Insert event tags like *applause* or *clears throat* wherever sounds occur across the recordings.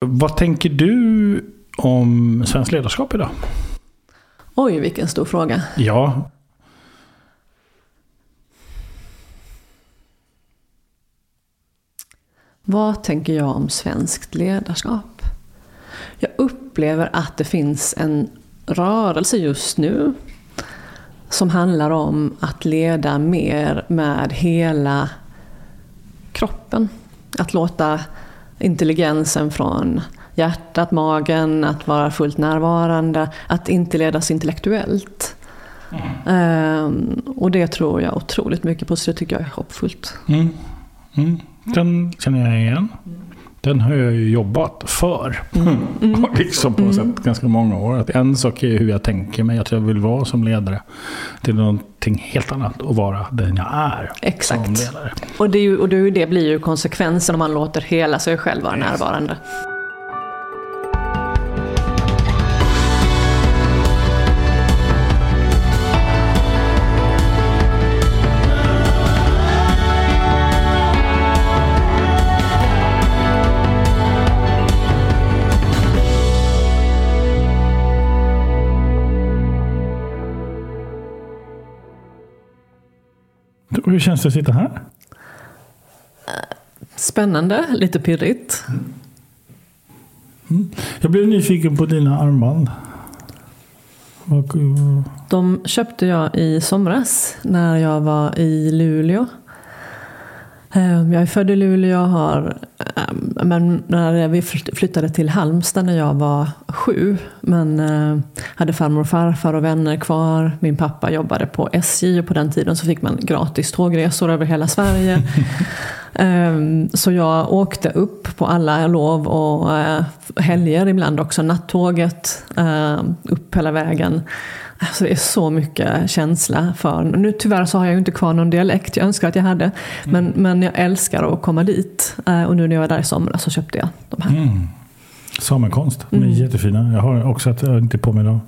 Vad tänker du om svenskt ledarskap idag? Oj, vilken stor fråga. Ja. Vad tänker jag om svenskt ledarskap? Jag upplever att det finns en rörelse just nu som handlar om att leda mer med hela kroppen. Att låta intelligensen från hjärtat, magen, att vara fullt närvarande, att inte ledas intellektuellt. Mm. Um, och det tror jag otroligt mycket på, så det tycker jag är hoppfullt. Mm. Mm. Den känner jag igen. Den har jag ju jobbat för. Mm. Mm. *laughs* liksom på något sätt ganska många år. Att en sak är hur jag tänker mig att jag vill vara som ledare. Det är någonting helt annat att vara den jag är Exakt. som ledare. Och det, ju, och det blir ju konsekvensen om man låter hela sig själv vara yes. närvarande. Och hur känns det att sitta här? Spännande, lite pirrigt. Mm. Jag blev nyfiken på dina armband. De köpte jag i somras när jag var i Luleå. Ehm, jag är född i Luleå har, ehm, men när vi flyttade till Halmstad när jag var sju. Men eh, hade farmor och farfar och vänner kvar. Min pappa jobbade på SJ och på den tiden så fick man gratis tågresor över hela Sverige. *laughs* Ehm, så jag åkte upp på alla lov och eh, helger ibland också. Nattåget upp hela vägen. Alltså det är så mycket känsla för... Nu tyvärr så har jag ju inte kvar någon dialekt, jag önskar att jag hade. Men, mm. men jag älskar att komma dit. Eh, och nu när jag var där i somras så köpte jag de här. Mm. Samekonst, de är mm. jättefina. Jag har också ett, inte på mig dem.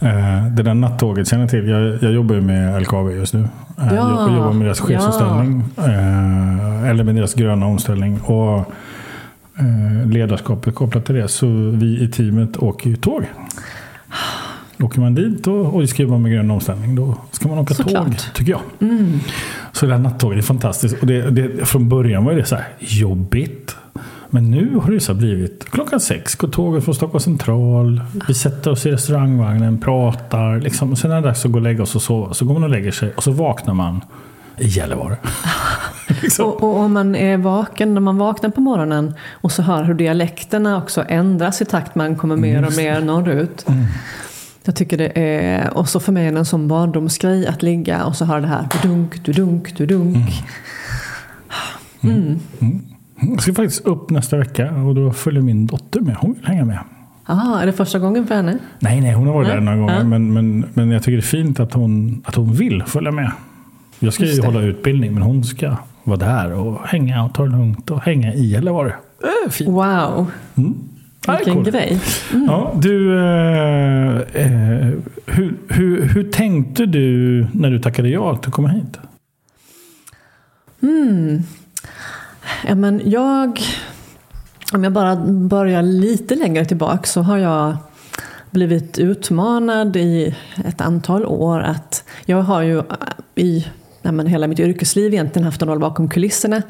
Eh, det där nattåget känner jag till. Jag, jag jobbar ju med LKAB just nu. Eh, ja. Jag jobbar med deras chefsomställning. Ja. eller med deras gröna omställning. Och ledarskapet kopplat till det. Så vi i teamet åker ju tåg. Åker man dit och, och skriver man med grön omställning då ska man åka Såklart. tåg, tycker jag. Mm. Så det här nattåget är fantastiskt. Och det, det, från början var det så här jobbigt. Men nu har det så blivit klockan sex går tåget från Stockholm central. Vi sätter oss i restaurangvagnen, pratar. Liksom. Och sen är det dags att gå och lägga oss och sova. Så går man och lägger sig och så vaknar man i Gällivare. *laughs* liksom. och, och, om man är vaken, när man vaknar på morgonen och så hör hur dialekterna också ändras i takt man kommer mer och mer norrut. Mm. Jag tycker det är, och så för mig är det en sån barndomsgrej att ligga och så har det här du-dunk, du-dunk, du-dunk. Mm. Mm. Mm. Jag ska faktiskt upp nästa vecka och då följer min dotter med. Hon vill hänga med. Aha, är det första gången för henne? Nej, nej hon har varit nej. där några gånger. Ja. Men, men, men jag tycker det är fint att hon, att hon vill följa med. Jag ska ju hålla utbildning men hon ska vara där och hänga och ta det lugnt och hänga i eller vad det är. Wow. Mm. Vilken cool. grej. Mm. Ja, du, eh, eh, hur, hur, hur tänkte du när du tackade ja till att komma hit? Mm. Ja, men jag, om jag bara börjar lite längre tillbaka så har jag blivit utmanad i ett antal år. att Jag har ju i nej, men hela mitt yrkesliv egentligen haft en roll bakom kulisserna.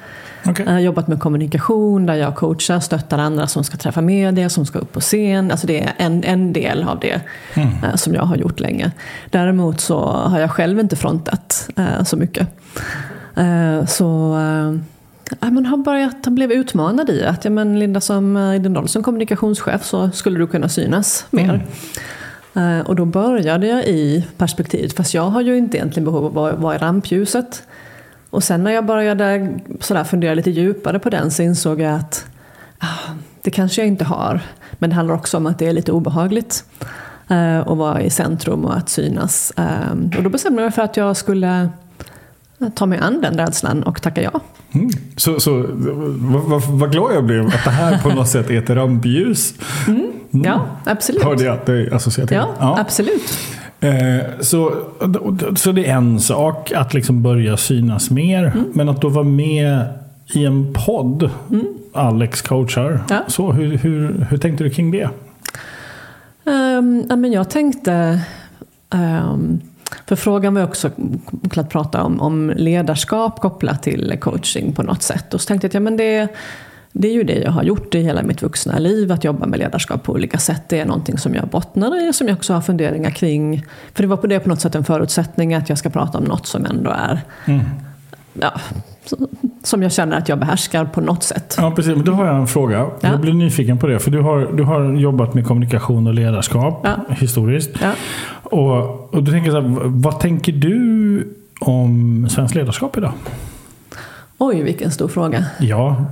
Okay. Jag har jobbat med kommunikation där jag coachar, stöttar andra som ska träffa media, som ska upp på scen. Alltså det är en, en del av det mm. uh, som jag har gjort länge. Däremot så har jag själv inte frontat uh, så mycket. Uh, så man har börjat bli utmanad i att ja, men Linda, som, i din roll som kommunikationschef så skulle du kunna synas mer. Mm. Eh, och då började jag i perspektivet, fast jag har ju inte egentligen behov av att vara i rampljuset. Och sen när jag började sådär fundera lite djupare på den så insåg jag att ah, det kanske jag inte har. Men det handlar också om att det är lite obehagligt eh, att vara i centrum och att synas. Eh, och då bestämde jag mig för att jag skulle ta mig an den rädslan och tacka ja. Mm. Så, så vad, vad, vad, glad jag blev att det här på något sätt är ett rampljus. Mm. Mm. Ja, absolut. Hörde jag att det associerar till. Ja, ja. absolut. Eh, så, så det är en sak att liksom börja synas mer. Mm. Men att då vara med i en podd. Mm. Alex coachar. Ja. Så hur, hur, hur tänkte du kring det? Um, ja, men jag tänkte... Um, för frågan var också att prata om, om ledarskap kopplat till coaching på något sätt. Och så tänkte jag att ja, men det, det är ju det jag har gjort i hela mitt vuxna liv, att jobba med ledarskap på olika sätt. Det är någonting som jag bottnar i och som jag också har funderingar kring. För det var på det på något sätt en förutsättning att jag ska prata om något som ändå är mm. ja, som jag känner att jag behärskar på något sätt. Ja, precis. Men då har jag en fråga. Ja. Jag blir nyfiken på det. För du har, du har jobbat med kommunikation och ledarskap ja. historiskt. Ja. Och, och du tänker så här, vad tänker du om svenskt ledarskap idag? Oj, vilken stor fråga. Ja.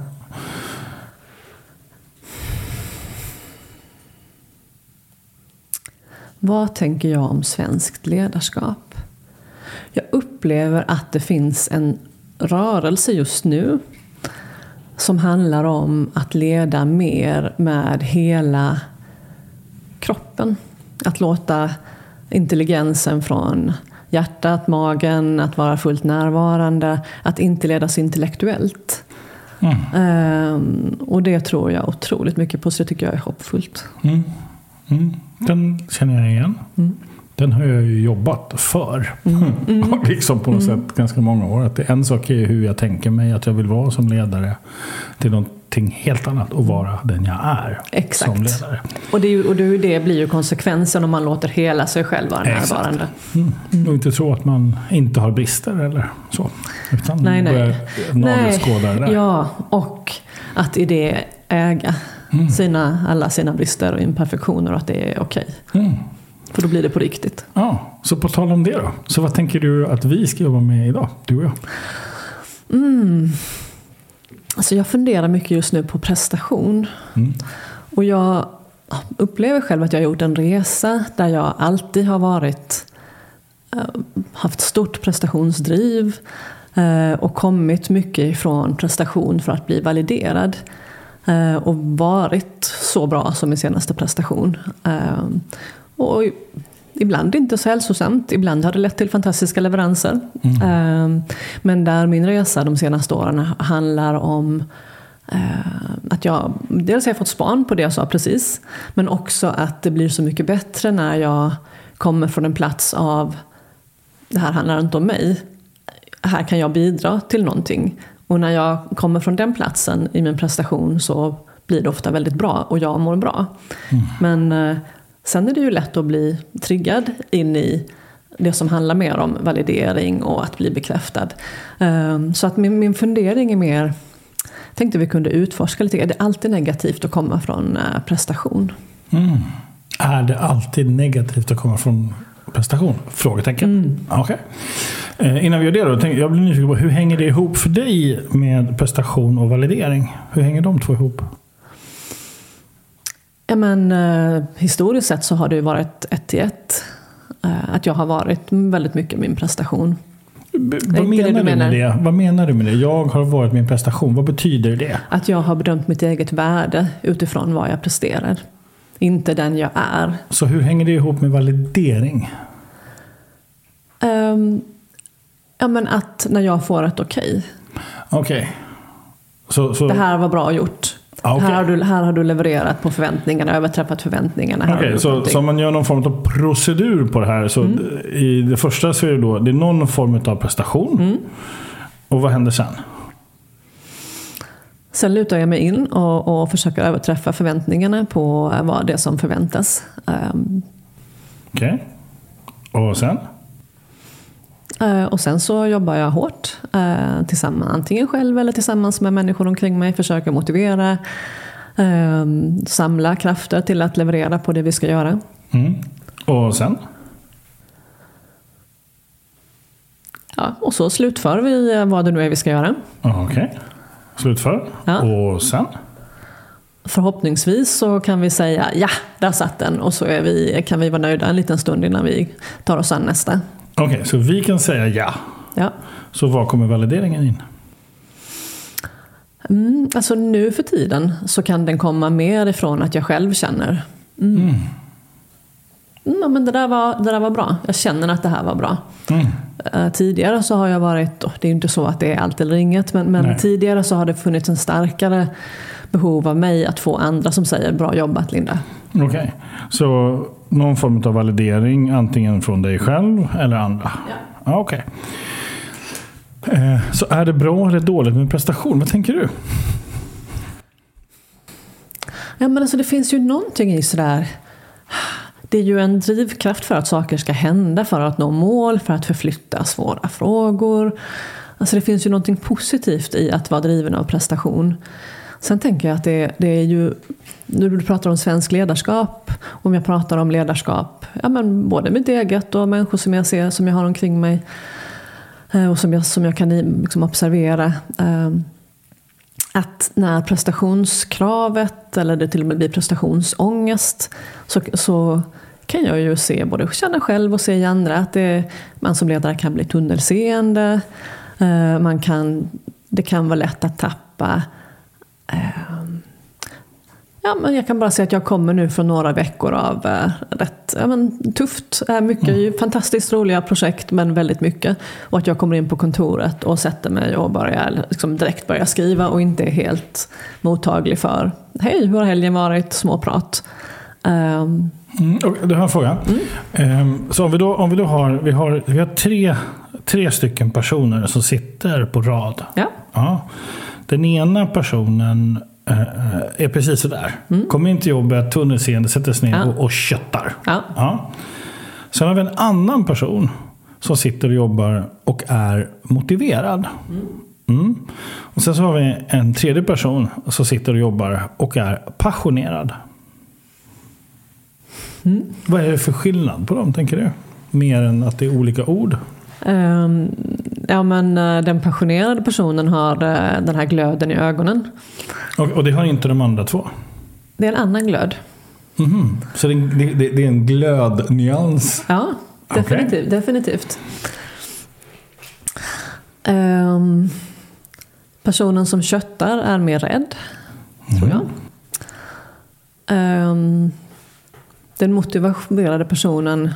Vad tänker jag om svenskt ledarskap? Jag upplever att det finns en rörelse just nu som handlar om att leda mer med hela kroppen. Att låta intelligensen från hjärtat, magen, att vara fullt närvarande, att inte ledas intellektuellt. Mm. Um, och det tror jag otroligt mycket på, så det tycker jag är hoppfullt. Mm. Mm. Den känner jag igen. Mm den har jag ju jobbat för. Mm. *laughs* Mm. liksom på något mm. sätt ganska många år. Att en sak är hur jag tänker mig att jag vill vara som ledare. Är någonting helt annat att vara den jag är Exakt. som ledare. Och det, och det blir ju konsekvensen om man låter hela sig själv vara närvarande. Mm. Mm. Och inte tro att man inte har brister eller så. Utan nej, nej. nagelskåda det där. Ja, och att i det äga mm. sina, alla sina brister och imperfektioner och att det är okej. Okay. Mm. För då blir det på riktigt. Ja, så på tal om det då. Så vad tänker du att vi ska jobba med idag, du och jag? Mm. Alltså jag funderar mycket just nu på prestation. Mm. Och jag upplever själv att jag har gjort en resa där jag alltid har varit eh, haft stort prestationsdriv eh, och kommit mycket ifrån prestation för att bli validerad. Eh, och varit så bra som min senaste prestation. Och ibland inte så hälsosamt, ibland har det lett till fantastiska leveranser. Mm. Ehm, men där min resa de senaste åren handlar om eh, att jag dels har jag fått span på det jag sa precis, men också att det blir så mycket bättre när jag kommer från en plats av det här handlar inte om mig. Här kan jag bidra till någonting. Och när jag kommer från den platsen i min prestation så blir det ofta väldigt bra och jag mår bra. Mm. Men eh, Sen är det ju lätt att bli triggad in i det som handlar mer om validering och att bli bekräftad. Ehm, så att min, min fundering är mer, tänkte vi kunde utforska lite, är det alltid negativt att komma från eh, prestation? Mm. Är det alltid negativt att komma från prestation? Frågetecken. Mm. Okay. Eh, innan vi gör det då, jag blir nyfiken på hur hänger det ihop för dig med prestation och validering? Hur hänger de två ihop? Ja, men, eh, historiskt sett så har det varit ett till ett. Eh, att jag har varit väldigt mycket min prestation. B vad menar, du menar? med det? vad menar du med det? Jag har varit min prestation. Vad betyder det? Att jag har bedömt mitt eget värde utifrån vad jag presterar. Inte den jag är. Så hur hänger det ihop med validering? Um, ja men att när jag får ett okej. Okay. Okej. Okay. Så, Det här var bra gjort. Ah, okay. här, har du, här har du levererat på förväntningarna, överträffat förväntningarna. Okej, okay, så, så om man gör någon form av procedur på det här. Så mm. I det första så är det, då, det är någon form av prestation. Mm. Och vad händer sen? Sen lutar jag mig in och, och försöker överträffa förväntningarna på vad det som förväntas. Um. Okej. Okay. Och sen? Eh, och sen så jobbar jag hårt eh, tillsammans, antingen själv eller tillsammans med människor omkring mig. Försöker motivera, eh, samla krafter till att leverera på det vi ska göra. Mm. Och sen? Ja, och så slutför vi vad det nu är vi ska göra. Okej. Okay. Slutför. Ja. Och sen? Förhoppningsvis så kan vi säga ja, där satt den och så vi, kan vi vara nöjda en liten stund innan vi tar oss an nästa. Okej, okay, så vi kan säga ja. ja. Så var kommer valideringen in? Mm, alltså nu för tiden så kan den komma mer ifrån att jag själv känner. Mm. Mm. Mm, men det, där var, det där var bra. Jag känner att det här var bra. Mm. Uh, tidigare så har jag varit, det är ju inte så att det är allt eller inget, men, men tidigare så har det funnits en starkare behov av mig att få andra som säger bra jobbat Linda. Okej, okay. så någon form av validering antingen från dig själv eller andra? Ja. Ah, Okej. Okay. Eh, så är det bra eller dåligt med prestation? Vad tänker du? Ja, men alltså, det finns ju någonting i sådär det är ju en drivkraft för att saker ska hända, för att nå mål, för att förflytta svåra frågor. Alltså det finns ju någonting positivt i att vara driven av prestation. Sen tänker jag att det, det är ju, när du pratar om svensk ledarskap, om jag pratar om ledarskap, ja men både mitt eget och människor som jag ser, som jag har omkring mig eh, och som jag, som jag kan liksom observera. Eh, att när prestationskravet, eller det till och med blir prestationsångest, så, så kan jag ju se, både känna själv och se i andra, att det, man som ledare kan bli tunnelseende. Eh, man kan, det kan vara lätt att tappa Ehm, ja, men jag kan bara säga att jag kommer nu från några veckor av eh, rätt ja, men, tufft. Eh, mycket mm. fantastiskt roliga projekt men väldigt mycket. Och att jag kommer in på kontoret och sätter mig och börjar, liksom, direkt börjar skriva och inte är helt mottaglig för Hej, hur har helgen varit? Småprat. Um, Mm, du har en fråga. Mm. Um, så om vi då, om vi då har, vi har, vi har tre, tre stycken personer som sitter på rad. Ja. ja. Den ena personen eh, är precis sådär. Mm. Kommer in till jobbet, tunnelseende, sätter sig ner ja. och, och köttar. Ja. Ja. Sen har vi en annan person som sitter och jobbar och är motiverad. Mm. Mm. Och sen så har vi en tredje person som sitter och jobbar och är passionerad. Mm. Vad är det för skillnad på dem, tänker du? Mer än att det är olika ord? Um, ja, men eh, den passionerade personen har eh, den här glöden i ögonen. Och, och det har inte de andra två? Det är en annan glöd. Mm -hmm. Så det, det, det, är en glödnyans? Ja, definitivt. Okay. definitivt. Um, personen som köttar är mer rädd, mm. tror jag. Um, den motiverade personen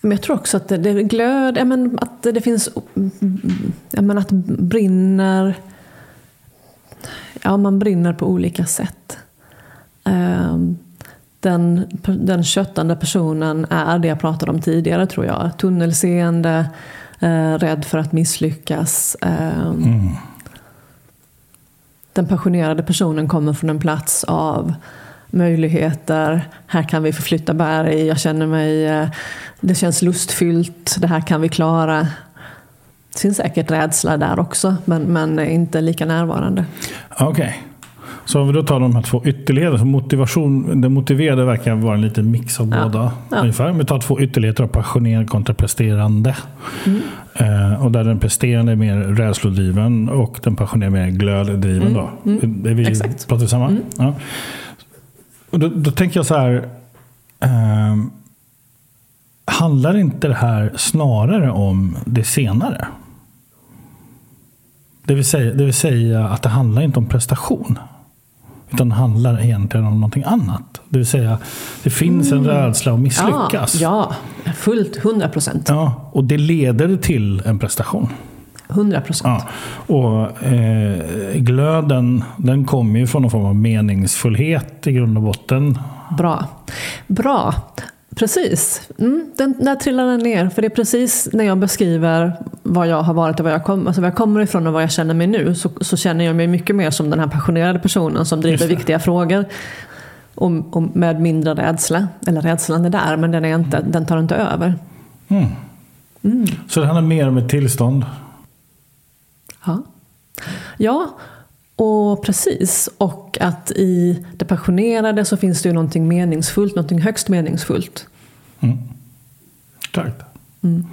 men jag tror också att det, det glöd, ja, men att det finns, ja, men att brinner, ja man brinner på olika sätt. Ehm, den, den köttande personen är det jag pratade om tidigare tror jag. Tunnelseende, eh, rädd för att misslyckas. Ehm, mm. Den passionerade personen kommer från en plats av möjligheter. Här kan vi förflytta berg. Jag känner mig, eh, det känns lustfyllt. Det här kan vi klara. Det finns säkert rädsla där också, men, men inte lika närvarande. Okej. Okay. Så om vi då tar de här två ytterligheterna. Motivation, den motiverade verkar vara en liten mix av ja. båda. Ja. Ungefär. Om vi tar två ytterligheter, passionerad kontra presterande. Mm. Eh, och där den presterande är mer rädslodriven och den passionerade är mer glöddriven. Mm. Då. Mm. Är vi, Exakt. Pratar vi samma? Mm. Ja. Och då, då, tänker jag så här. Eh, handlar inte det här snarare om det senare? Det vill, säga, det vill säga att det handlar inte om prestation. Utan det handlar egentligen om någonting annat. Det vill säga, det finns en mm. rädsla att misslyckas. Ja, ja fullt, 100 procent. Ja, och det leder till en prestation. 100 procent. Ja, och eh, glöden den kommer ju från någon form av meningsfullhet i grund och botten. Bra. Bra. Precis. Mm, den, där trillar den ner. För det är precis när jag beskriver vad jag har varit och vad jag, kom, alltså var jag kommer ifrån och vad jag känner mig nu så, så känner jag mig mycket mer som den här passionerade personen som driver viktiga frågor. Och, och, med mindre rädsla. Eller rädslan är där men den, är inte, den tar inte över. Mm. Mm. Så det handlar mer om ett tillstånd? Ja. Ja, och precis. Och att i det passionerade så finns det ju någonting meningsfullt, någonting högst meningsfullt. Mm. Tack. Mm.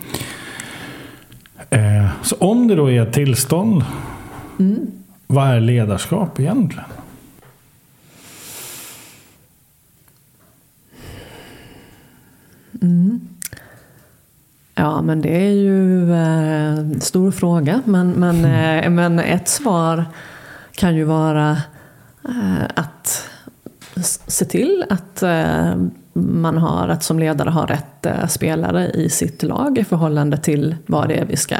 Eh, så om det då är ett tillstånd, mm. vad är ledarskap egentligen? Ja, men det är ju eh, stor fråga. Men, men, eh, men ett svar kan ju vara eh, att se till att man har att som ledare ha rätt eh, spelare i sitt lag i förhållande till vad det är vi ska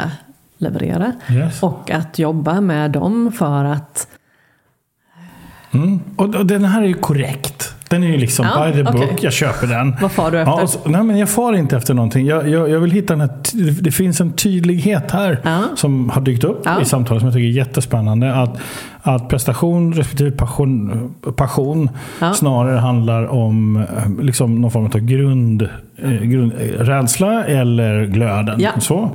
leverera. Yes. Och att jobba med dem för att... Mm. Och den här är ju korrekt. Den är ju liksom Ja, by the book, jag köper den. Vad far du efter? Ja, så, nej, men jag far inte efter någonting. Jag, jag, jag vill hitta den här, det finns en tydlighet här Ja. som har dykt upp Ja. i samtalet som jag tycker är jättespännande. Att, att prestation respektive passion, passion snarare handlar om liksom någon form av grund, eh, grund, eh, rädsla eller glöden. Så.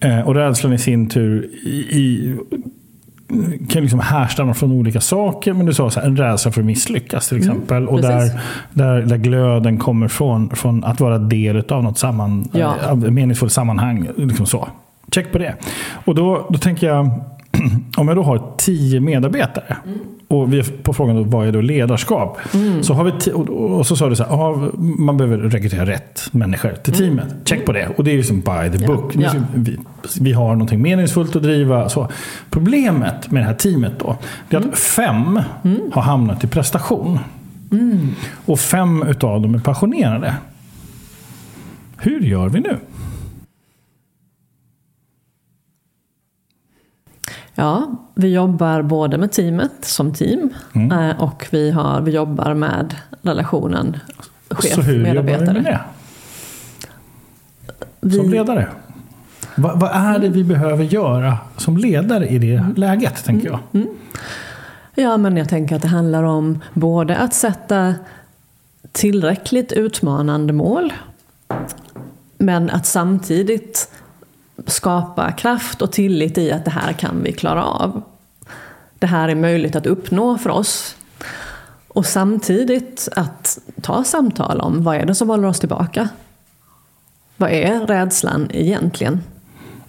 Eh, Och rädslan i sin tur i, i, kan liksom härstamma från olika saker. Men du sa så här, en rädsla för att misslyckas till exempel. och där, Mm, där, där glöden kommer från, från att vara del av något samman, Ja. eh, meningsfullt sammanhang. Liksom så. Check på det. Och då, då tänker jag, om jag då har tio medarbetare Mm. och vi är på frågan då, vad är då ledarskap? Så har vi ti- och, så sa du så här, ja, man behöver rekrytera rätt människor till teamet. Check på det. Och det är liksom by the book. Mm. Ja. Vi, vi har någonting meningsfullt att driva. Så. Problemet med det här teamet då, det är att Mm. fem har hamnat i prestation. Och fem utav dem är passionerade. Hur gör vi nu? Ja, vi jobbar både med teamet som team Mm. eh, och vi, har, vi jobbar med relationen så hur jobbar vi med chef-medarbetare. det? Som ledare? Vad, vad är det vi behöver göra som ledare i det läget, tänker jag? ja, men jag tänker att det handlar om både att sätta tillräckligt utmanande mål men att samtidigt skapa kraft och tillit i att det här kan vi klara av. Det här är möjligt att uppnå för oss. Och samtidigt att ta samtal om vad är det som håller oss tillbaka? Vad är rädslan egentligen?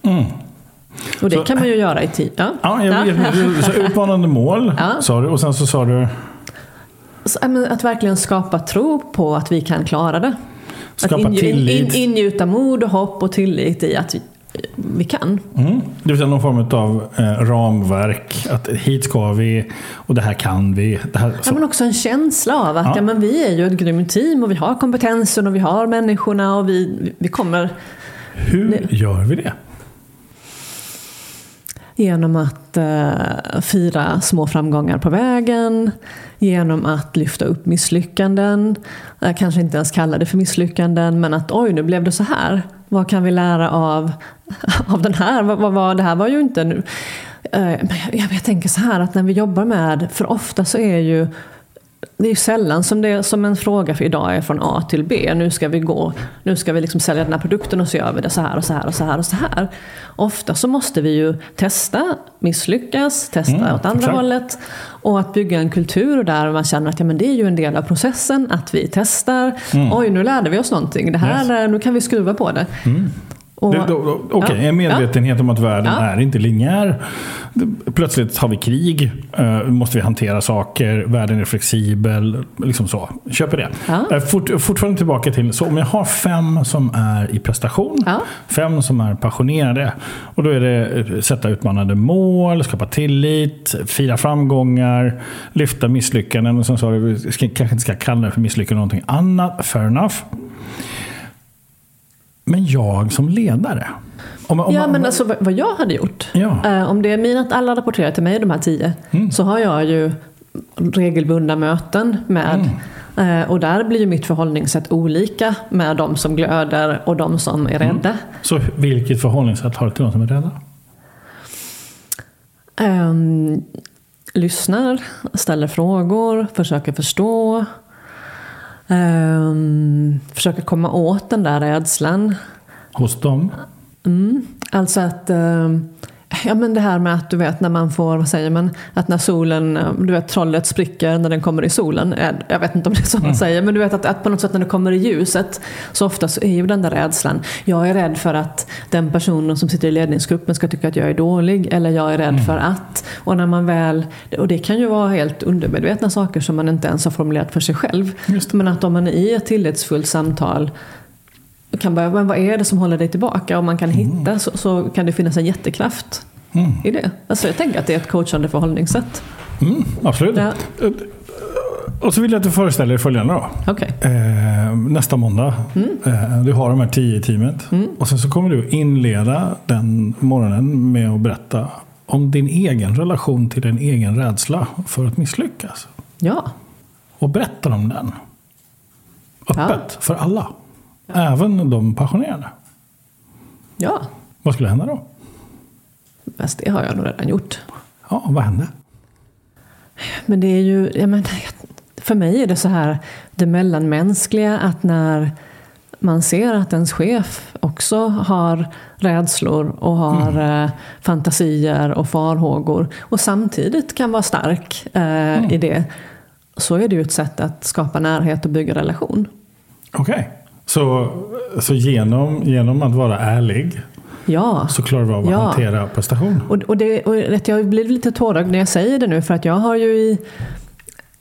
Mm. Och det Så- kan man ju göra i tid. Ja. Ja, jag vet, du sa utmanande mål, Ja. sa du. Och sen så sa du Så, ja, Att verkligen skapa tro på att vi kan klara det. skapa att inge- tillit. In, ingjuta mod och hopp och tillit i att vi, kan. Mm. Det vill säga någon form av eh, ramverk. Att hit ska vi och det här kan vi. Det här, Ja, men också en känsla av att Ja. ja. men vi är ju ett grymt team och vi har kompetensen och vi har människorna och vi, vi kommer Hur gör vi det? Genom att eh, fira små framgångar på vägen, genom att lyfta upp misslyckanden, Jag kanske inte ens kalla det för misslyckanden, men att oj, nu blev det så här. Vad kan vi lära av, *laughs* av den här? Vad, vad det här var ju inte nu. Eh, jag, jag tänker så här att när vi jobbar med, för ofta så är ju det är sällan som, det, som en fråga för idag är från A till B. Nu ska vi gå, nu ska vi liksom sälja den här produkten och så gör vi det så här och så här och så här och så här. Ofta så måste vi ju testa, misslyckas, testa Mm, åt andra exakt. hållet. Och att bygga en kultur där man känner att ja, men det är ju en del av processen, att vi testar. Oj, nu lärde vi oss någonting. Det här, Mm. Yes. Nu kan vi skruva på det. Då- Okej, Ja. en medvetenhet om att världen Ja. är inte linjär. Plötsligt har vi krig, eh, måste vi hantera saker, världen är flexibel. Liksom så. Köper det. Ja. Eh, Fort, fortfarande tillbaka till, så om jag har fem som är i prestation, Ja. fem som är passionerade. Och då är det eh, sätta utmanande mål, skapa tillit, fira framgångar, lyfta misslyckanden. Och sen så har vi, ska, kanske inte ska kalla det för misslyckanden någonting annat, fair enough. Men jag som ledare. Om, om, Ja, men alltså vad jag hade gjort. Ja. Eh, om det är mina att alla rapporterar till mig, de här tio, Mm. så har jag ju regelbundna möten med Mm. eh, och där blir ju mitt förhållningssätt olika med de som glöder och de som är Mm. rädda. Så vilket förhållningssätt har du till de som är rädda? Ehm, lyssnar, ställer frågor, försöker förstå. Ehm, försöker komma åt den där rädslan. Hos dem? Mm. Alltså att, eh, ja men det här med att du vet när man får, vad säger man, att när solen, du vet trollet spricker när den kommer i solen. Eh, Jag vet inte om det är så man säger, men du vet att, att på något sätt när det kommer i ljuset så ofta så är ju den där rädslan. Jag är rädd för att den personen som sitter i ledningsgruppen ska tycka att jag är dålig eller jag är rädd för att. Och när man väl, och det kan ju vara helt undermedvetna saker som man inte ens har formulerat för sig själv. Just Men att om man är i ett tillitsfullt samtal kan börja, men vad är det som håller dig tillbaka? Om man kan hitta så, så kan det finnas en jättekraft Mm. i det. Alltså jag tänker att det är ett coachande förhållningssätt. Mm, absolut. Ja. och så vill jag att du föreställer dig följande då. Okay. Eh, nästa måndag. Mm. Eh, du har de här tio i teamet. Mm. Och sen så kommer du inleda den morgonen med att berätta om din egen relation till din egen rädsla för att misslyckas. Ja. Och berätta om den. Öppet ja. för alla. Ja. Även de passionerade. Ja. Vad skulle hända då? Fast det har jag nog redan gjort. Ja, vad hände? Men det är ju, jag menar, för mig är det så här det mellanmänskliga att när man ser att ens chef också har rädslor och har mm. eh, fantasier och farhågor och samtidigt kan vara stark eh, mm. i det så är det ju ett sätt att skapa närhet och bygga relation. Okej, okay. så, så genom, genom att vara ärlig Ja. Så klarar du av att ja. hantera prestation. Och, och, det, och jag blir lite tårögd när jag säger det nu för att jag har ju i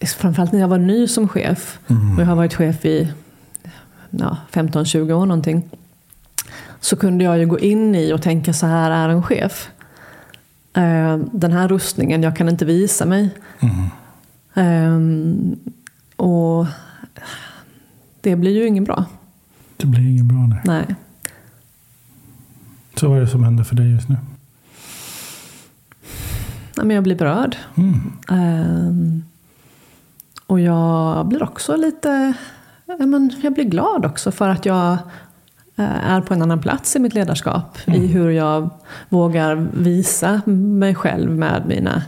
Framförallt när jag var ny som chef. Mm. Och jag har varit chef i ja, 15-20 år någonting. Så kunde jag ju gå in i och tänka så här är en chef. Uh, den här rustningen, jag kan inte visa mig. Mm. Um, och det blir ju inget bra. Det blir inget bra nej. nej. Så vad är det som händer för dig just nu? jag blir berörd. Mm. Um, och jag blir också lite... Jag blir glad också för att jag eh, är på en annan plats i mitt ledarskap. Mm. I hur jag vågar visa mig själv med mina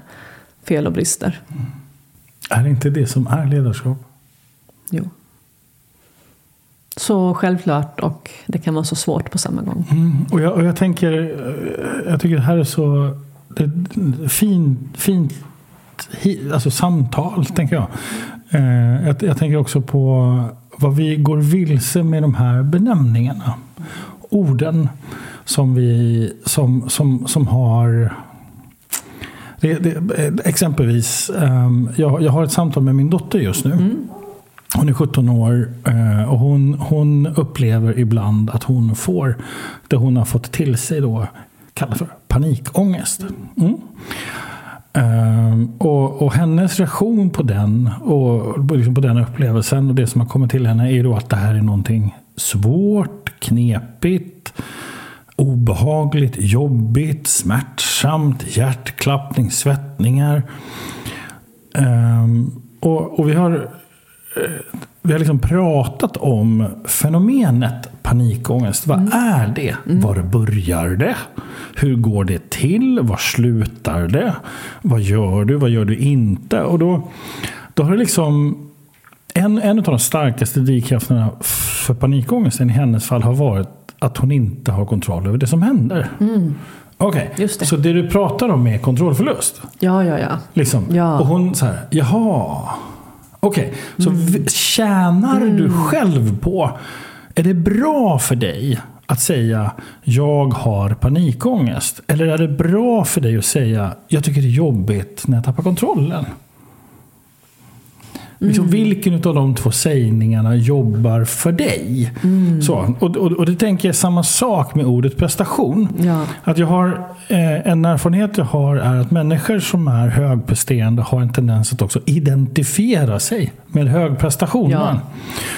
fel och brister. Mm. Är det inte det som är ledarskap? Jo. Så självklart och det kan vara så svårt på samma gång. Mm. Och, jag, och jag tänker, jag tycker det här är så det, fin, fint alltså samtal, tänker jag. Eh, jag. jag. tänker också på vad vi går vilse med de här benämningarna. Orden som, vi, som, som, som har det, det, exempelvis, um, jag, jag har ett samtal med min dotter just nu. Mm. Hon är 17 år eh, och hon, hon upplever ibland att hon får det hon har fått till sig då kallas för panikångest. Mm. Eh, och, och, hennes reaktion på den och liksom på den upplevelsen och det som har kommit till henne är då att det här är någonting svårt, knepigt, obehagligt, jobbigt, smärtsamt, hjärtklappning, svettningar. Um, och, och, vi har, vi har liksom pratat om fenomenet panikångest. Vad mm. är det? Mm. Var börjar det? Hur går det till? Var slutar det? Vad gör du? Vad gör du inte? Och då, då har det liksom en, en av de starkaste drivkrafterna för panikångesten i hennes fall har varit att hon inte har kontroll över det som händer. Mm. Okej, okay. så det du pratar om är kontrollförlust? Ja, ja, ja. Liksom. ja. Och hon så här, jaha. Okej, okay. så mm. tjänar mm. du själv på är det bra för dig att säga jag har panikångest? Eller är det bra för dig att säga jag tycker det är jobbigt när jag tappar kontrollen? Liksom, mm. Vilken av de två sägningarna jobbar för dig? Mm. Så, och, och, och, det tänker jag är samma sak med ordet prestation. Ja. Att jag har, eh, en erfarenhet jag har är att människor som är högpresterande har en tendens att också identifiera sig med högprestationen. Ja.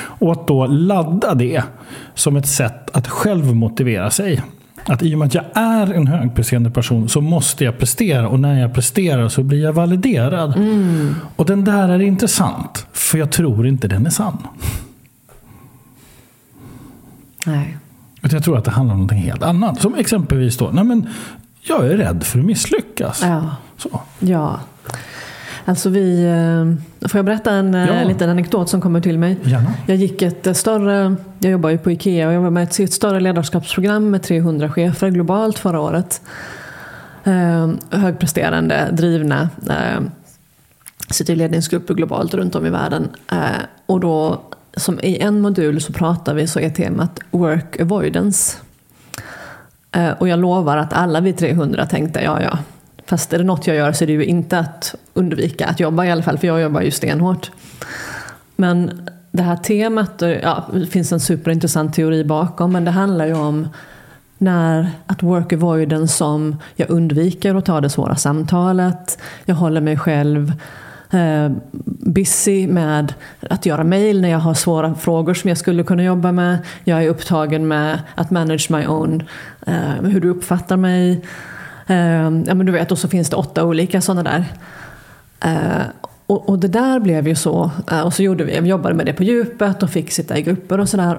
Och att då ladda det som ett sätt att själv motivera sig. Att i och med att jag är en högpresterande person så måste jag prestera och när jag presterar så blir jag validerad. Mm. Och den där är intressant, för jag tror inte den är sann. Nej. Jag tror att det handlar om någonting helt annat. Som exempelvis då, nej men jag är rädd för att misslyckas. Ja. Så. ja. Alltså vi, eh, får jag berätta en eh, ja. liten anekdot som kommer till mig? Gärna. Jag gick ett eh, större, jag jobbar ju på IKEA och jag var med i ett större ledarskapsprogram med 300 chefer globalt förra året. högpresterande, drivna. sitter i ledningsgrupper globalt runt om i världen. och då, som i en modul så pratar vi så är temat work avoidance. och jag lovar att alla vi 300 tänkte, ja ja, Fast är det något jag gör så är det ju inte att undvika att jobba i alla fall, för jag jobbar ju stenhårt. Men det här temat, ja, det finns en superintressant teori bakom, men det handlar ju om när att work avoidance som jag undviker att ta det svåra samtalet, jag håller mig själv eh, busy med att göra mail när jag har svåra frågor som jag skulle kunna jobba med. Jag är upptagen med att manage my own, eh, hur du uppfattar mig. Uh, ja, men du vet, och så finns det åtta olika sådana där. Uh, och, och, det där blev ju så, och så gjorde vi, vi jobbade med det på djupet och fick sitta i grupper och sådär.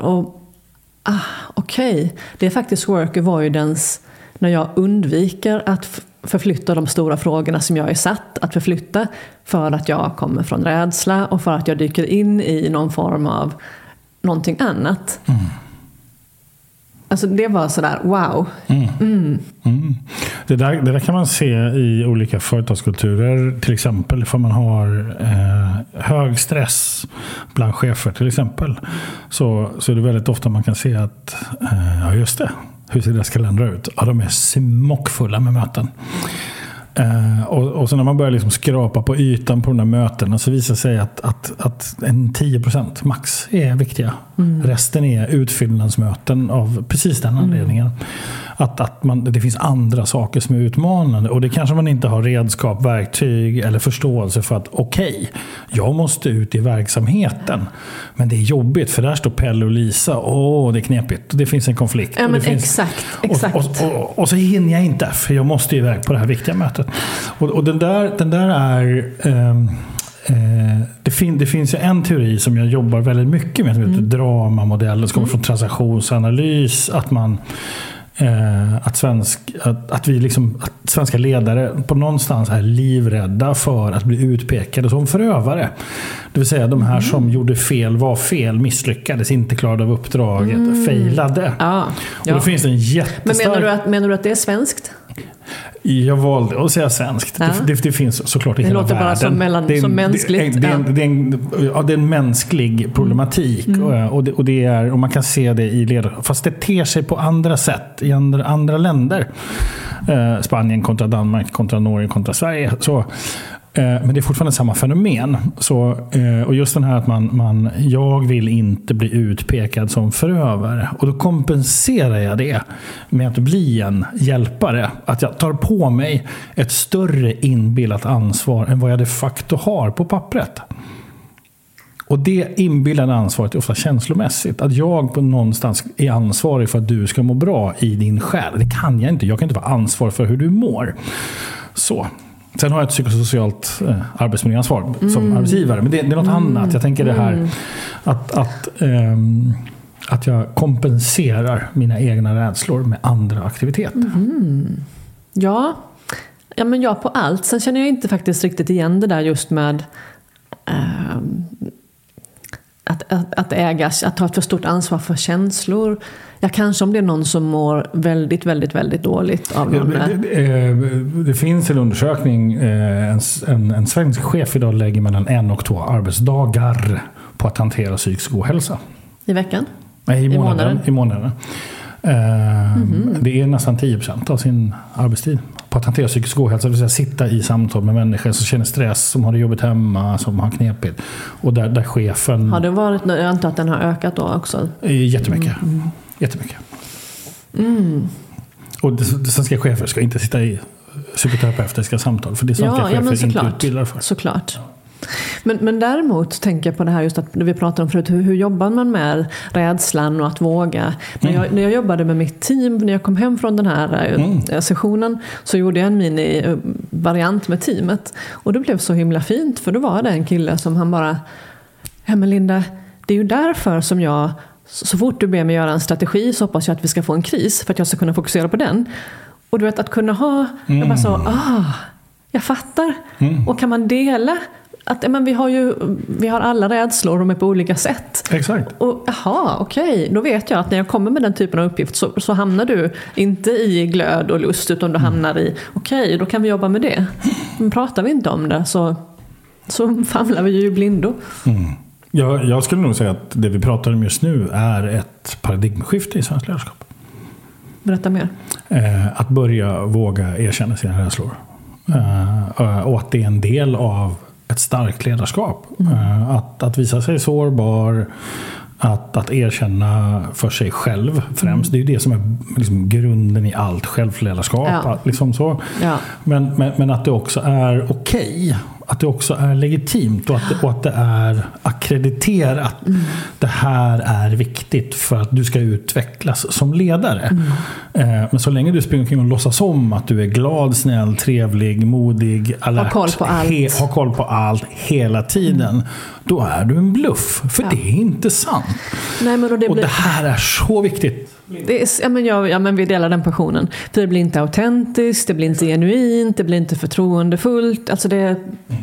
Ah, Okej, okay. det är faktiskt work avoidance när jag undviker att förflytta de stora frågorna som jag är satt att förflytta för att jag kommer från rädsla och för att jag dyker in i någon form av någonting annat. Mm. Alltså det var sådär, wow. Mm. Mm. Mm. Det, där, det där kan man se i olika företagskulturer. Till exempel ifall man har eh, hög stress bland chefer till exempel. Så, så är det väldigt ofta man kan se att, eh, ja just det, hur ser deras kalendrar ut? Ja, de är smockfulla med möten. Uh, och, och så när man börjar liksom skrapa på ytan på de där mötena så visar det sig att, att, att en 10% max är viktiga. Mm. Resten är utfyllnadsmöten av precis den mm. anledningen. Mm. Att, att man, det finns andra saker som är utmanande. Och det kanske man inte har redskap, verktyg eller förståelse för att okej, okay, jag måste ut i verksamheten. Men det är jobbigt för där står Pelle och Lisa. Åh, det är knepigt. Det finns en konflikt. Ja, men finns, exakt. exakt. Och, och, och, och, så hinner jag inte för jag måste iväg på det här viktiga mötet. Och, och den, där, den där är... Um, det, fin det, finns ju en teori som jag jobbar väldigt mycket med som heter mm. dramamodellen. Som kommer mm. från transaktionsanalys. Att man Eh, att, svensk, att, att, vi liksom, att svenska ledare på någonstans är livrädda för att bli utpekade som förövare. Det vill säga de här mm. som gjorde fel, var fel, misslyckades, inte klarade av uppdraget, mm. failade. Ja, ja. Och då finns det en jättestark... Men menar du, att, menar du att det är svenskt? Jag valde att säga svenskt. Ja. Det, det, det, finns såklart i det hela världen. Det låter bara som, mellan, det är, som mänskligt. Det, är, en, det, är en, ja, det är en mänsklig problematik. Mm. mm. Och, och, det, är, och man kan se det i ledarskap. Fast det ter sig på andra sätt i andra, andra länder. Eh, Spanien kontra Danmark, kontra Norge, kontra Sverige. Så, Eh, men det är fortfarande samma fenomen. Så, eh, och just den här att man, man, jag vill inte bli utpekad som förövare. Och då kompenserar jag det med att bli en hjälpare. Att jag tar på mig ett större inbillat ansvar än vad jag de facto har på pappret. Och det inbillade ansvaret är ofta känslomässigt. Att jag på någonstans är ansvarig för att du ska må bra i din själ. Det kan jag inte. Jag kan inte vara ansvarig för hur du mår. Så. Sen har jag ett psykosocialt eh, arbetsmiljöansvar mm. som arbetsgivare. Men det, det är något mm. annat. Jag tänker det här mm. att, att, um, att jag kompenserar mina egna rädslor med andra aktiviteter. Mm. Ja. ja, men ja på allt. Sen känner jag inte faktiskt riktigt igen det där just med um, att, att, att ägas, att ta ett för stort ansvar för känslor. Ja, kanske om det är någon som mår väldigt, väldigt, väldigt dåligt av någon. Det, det, det finns en undersökning. Eh, en, en, en svensk chef idag lägger mellan en och två arbetsdagar på att hantera psykisk ohälsa. I veckan? Nej, i månaden. I månaden. Mm -hmm. Det är nästan 10 procent av sin arbetstid på att hantera psykisk ohälsa. Det vill säga sitta i samtal med människor som känner stress, som har det jobbigt hemma, som har knepigt. Och där, där chefen... Har det varit, jag antar att den har ökat då också? Jättemycket. Mm. Jättemycket. Mm. Och det, svenska chefer ska inte sitta i psykoterapeutiska samtal. För det är svenska ja, chefer ja, inte utbildade för. Såklart. Men, men däremot tänker jag på det här just att vi pratade om förut, hur, hur jobbar man med rädslan och att våga? När, jag, när jag jobbade med mitt team, när jag kom hem från den här eh, mm. sessionen så gjorde jag en mini-variant med teamet. Och det blev så himla fint för då var det en kille som han bara, ja men Linda, det är ju därför som jag så fort du ber mig göra en strategi så hoppas jag att vi ska få en kris för att jag ska kunna fokusera på den. Och du vet att kunna ha, mm. jag bara så, ah, jag fattar. Mm. Och kan man dela att men vi, har ju, vi har alla rädslor, de är på olika sätt. Exakt. Och Jaha, okej, okay. då vet jag att när jag kommer med den typen av uppgift så, så hamnar du inte i glöd och lust utan du hamnar i, okej, okay, då kan vi jobba med det. Men pratar vi inte om det så, så famlar vi ju blindo. Mm. Jag, jag skulle nog säga att det vi pratar om just nu är ett paradigmskifte i svenskt ledarskap. Berätta mer. Eh, att börja våga erkänna sina rädslor. Eh, och att det är en del av ett starkt ledarskap. Mm. Eh, att, att visa sig sårbar, att, att erkänna för sig själv främst. Mm. Det är ju det som är liksom grunden i allt självledarskap. Ja. Liksom så. Ja. Men, men, men, att det också är okej att det också är legitimt och att det, och att det är akkrediterat. Mm. Det här är viktigt för att du ska utvecklas som ledare. Mm. Eh, men så länge du springer omkring och låtsas om att du är glad, snäll, trevlig, modig, alert. Har koll på allt. He, har koll på allt hela tiden. Mm. Då är du en bluff. För ja. det är inte sant. Nej, men och, det, och blir... det här är så viktigt. Det är, ja, men jag, ja, men vi delar den passionen. För det blir inte autentiskt, det blir inte genuint, det blir inte förtroendefullt. Alltså det,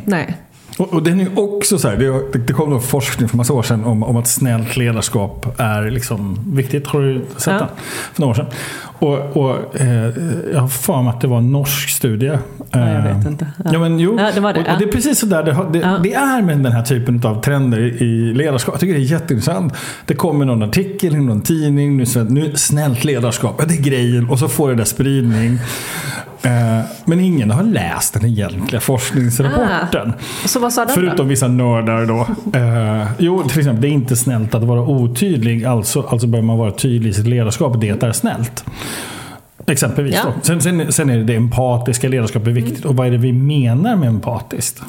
nej. Och, och den är också så här, det, det kom nog forskning för massa år sedan om, om att snällt ledarskap är liksom viktigt. Har du sett ja. den? För några år sedan. Och, och eh, jag har för mig att det var en norsk studie. Ja, jag vet inte. Ja. ja men jo, ja, det, var det. Och, och det är precis så där det, det, det, är med den här typen av trender i ledarskap. Jag tycker det är jätteintressant. Det kommer någon artikel i någon tidning. Nu, nu snällt ledarskap, ja, det är grejen. Och så får det där spridning. Eh, men ingen har läst den egentliga forskningsrapporten. Ah, så vad sa den Förutom då? vissa nördar då. Eh, jo, till exempel, det är inte snällt att vara otydlig. Alltså, alltså bör man vara tydlig i sitt ledarskap. Det är snällt. Exempelvis. Ja. Sen, sen, sen är det det empatiska ledarskapet viktigt. Mm. Och vad är det vi menar med empatiskt?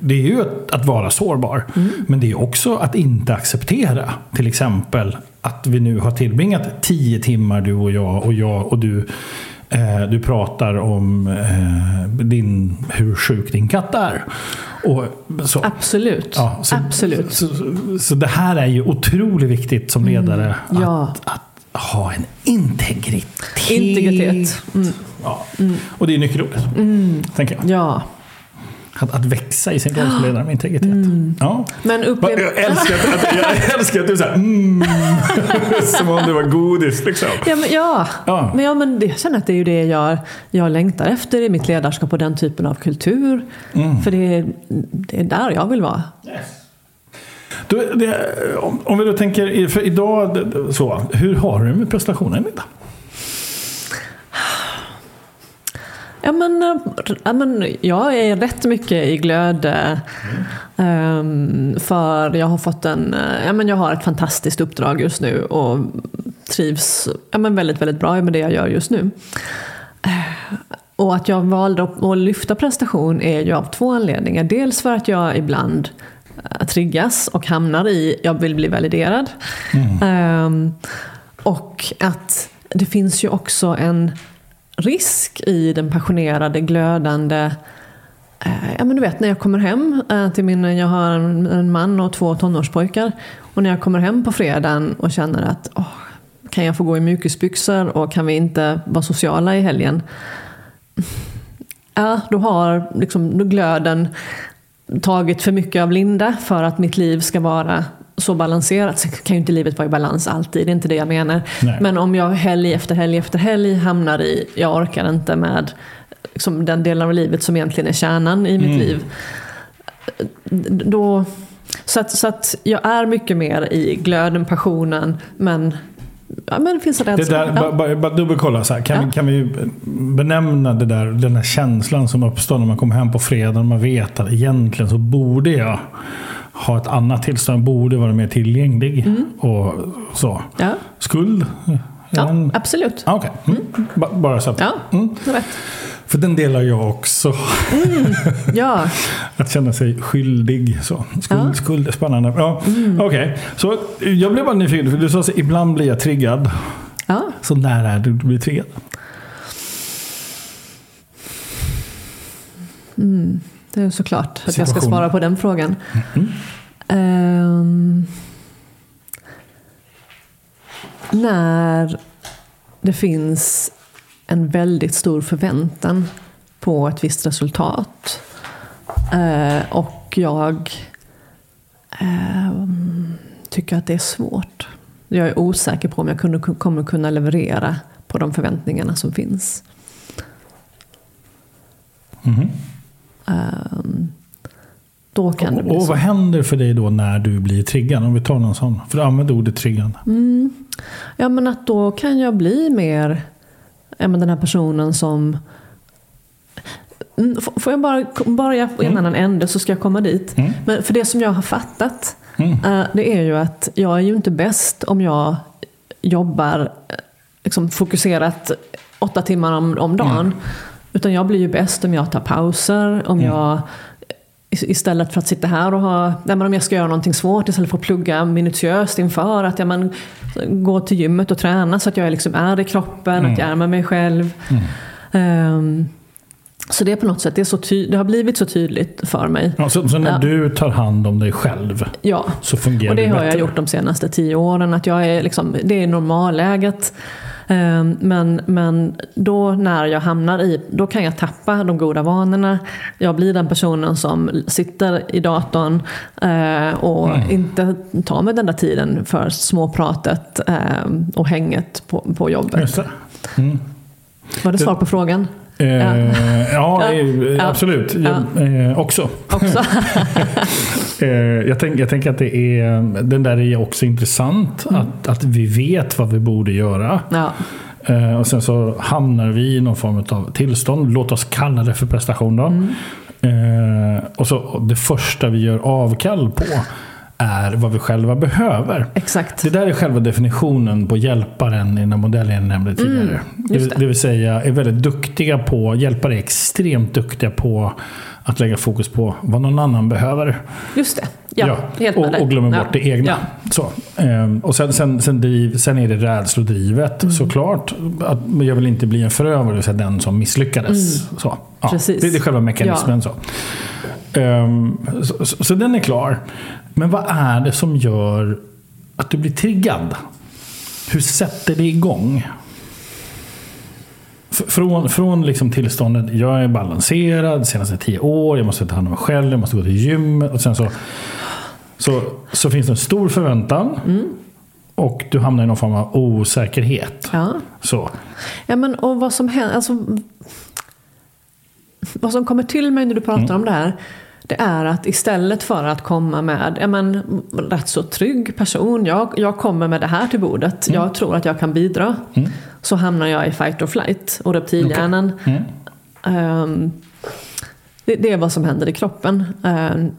Det är ju att, att vara sårbar. Mm. Men det är också att inte acceptera till exempel att vi nu har tillbringat tio timmar du och jag och jag och du Eh, du pratar om eh, din, hur sjuk din katt är. Och så, Absolut. Ja, så, Absolut. Så, så, så, det här är ju otroligt viktigt som ledare. Mm. Ja. Att, att, ha en integritet. Integritet. Mm. Ja. Mm. Och det är nyckelordet. Mm. Tänker jag. Ja. Att, att växa i sin roll som ledare med integritet. Mm. Ja. Men upplev... jag, älskar att, jag älskar att du säger mm, *laughs* som om det var godis. Liksom. Ja, men, ja. ja. Men, ja, men jag känner att det är ju det jag, jag längtar efter i mitt ledarskap och den typen av kultur. Mm. För det är, det är där jag vill vara. Yes. Du, det, om, om vi då tänker, för idag, så, hur har du med prestationen idag? Ja men, eh, ja, men jag är rätt mycket i glöd. Mm. För jag har fått en, eh, ja men jag har ett fantastiskt uppdrag just nu och trivs ja, men väldigt, väldigt bra med det jag gör just nu. Och att jag valde att lyfta prestation är ju av två anledningar. Dels för att jag ibland triggas och hamnar i jag vill bli validerad. Mm. Um, och att det finns ju också en risk i den passionerade, glödande eh, Ja men du vet när jag kommer hem eh, till min, jag har en man och två tonårspojkar. Och när jag kommer hem på fredagen och känner att åh, kan jag få gå i mjukisbyxor och kan vi inte vara sociala i helgen? Ja, då har liksom, då glöden tagit för mycket av Linda för att mitt liv ska vara så balanserat. Sen kan ju inte livet vara i balans alltid, det är inte det jag menar. Nej. Men om jag helg efter helg efter helg hamnar i, jag orkar inte med liksom, den delen av livet som egentligen är kärnan i mitt mm. liv. Då, så, att, så att jag är mycket mer i glöden, passionen, men Ja, men det finns en rädsla. Det där, ja. bara, bara dubbelkolla, så här. Kan, ja. vi, kan vi benämna det där, den där känslan som uppstår när man kommer hem på fredag och man vet att egentligen så borde jag ha ett annat tillstånd, borde vara mer tillgänglig. Mm. Och så. Ja. Skuld? Ja, en... absolut. Ah, okay. Mm. Mm. Bara så att... Ja, mm. rätt. För den delar jag också. Mm. Ja. *laughs* att känna sig skyldig. Så. Skuld, ja. skuld är spännande. Ja. Mm. Okej, okay. så jag blev bara nyfiken. För du sa att ibland blir jag triggad. Ja. Så när är du blir triggad? Mm. Det är såklart att jag ska svara på den frågan. Mm. Um, när det finns en väldigt stor förväntan på ett visst resultat. Uh, och jag uh, tycker att det är svårt. Jag är osäker på om jag kunde, kommer kunna leverera på de förväntningarna som finns. Mm. Då kan det bli och, och vad händer för dig då när du blir triggad? Om vi tar någon sån. För du använder ordet triggande. Mm. Ja men att då kan jag bli mer ja, men den här personen som mm, Får jag bara börja på en mm. annan ände så ska jag komma dit. Mm. Men för det som jag har fattat mm. uh, det är ju att jag är ju inte bäst om jag jobbar liksom, fokuserat åtta timmar om, om dagen. Utan jag blir ju bäst om jag tar pauser, om Mm. jag Istället för att sitta här och ha, nej men om jag ska göra någonting svårt istället för att plugga minutiöst inför, att jag men, gå till gymmet och träna så att jag liksom är i kroppen, Mm. att jag är med mig själv. Ehm, så det är på något sätt, det, är så ty- det har blivit så tydligt för mig. Ja, så, så när Ja. du tar hand om dig själv Ja, så fungerar och det har bättre? jag gjort de senaste tio åren. Att jag är liksom, det är normalläget. Ehm, Men, men då när jag hamnar i, då kan jag tappa de goda vanorna. Jag blir den personen som sitter i datorn eh, och Mm. inte tar mig den där tiden för småpratet eh, och hänget på, på jobbet. Mm. Var det svar på frågan? Eh, ja, Ja. Ja. absolut. Ja. Jag, eh, också. Också? *laughs* *laughs* Eh, jag, tänk, jag tänker att det är, den där är också intressant. Mm. Att, att vi vet vad vi borde göra. ja. Eh, och sen så hamnar vi i någon form av tillstånd. Låt oss kalla det för prestation då. Mm. Eh, och så det första vi gör avkall på är vad vi själva behöver. Exakt. Det där är själva definitionen på hjälparen i den modellen jag nämnde tidigare. det, Mm, just vill- det. det vill säga är väldigt duktiga på, hjälpare är extremt duktiga på att lägga fokus på vad någon annan behöver. Just det. Ja, helt med och, och glömmer Ja. bort det egna. Ja. Så, ehm, och sen, sen, sen, driv, sen är det rädslodrivet Mm. såklart. Att jag vill inte bli en förövare, säga den som misslyckades. Så, ja, Mm. Precis. Det, det är själva mekanismen. Så. Ehm, så, så, så den är klar. Men vad är det som gör att du blir triggad? Hur sätter det igång? Från, från liksom tillståndet, jag är balanserad senaste tio år, jag måste ta hand om mig själv, jag måste gå till gymmet. Och sen så, så, så finns det en stor förväntan. Och du hamnar i någon form av osäkerhet. Ja. Så. Ja, men och vad som händer, alltså, vad som kommer till mig när du pratar Mm. om det här, det är att istället för att komma med ja, men, rätt så trygg person, jag, jag kommer med det här till bordet, Mm. jag tror att jag kan bidra, så hamnar jag i fight or flight och reptilhjärnan. Mm. ehm, det, det är vad som händer i kroppen. Ehm,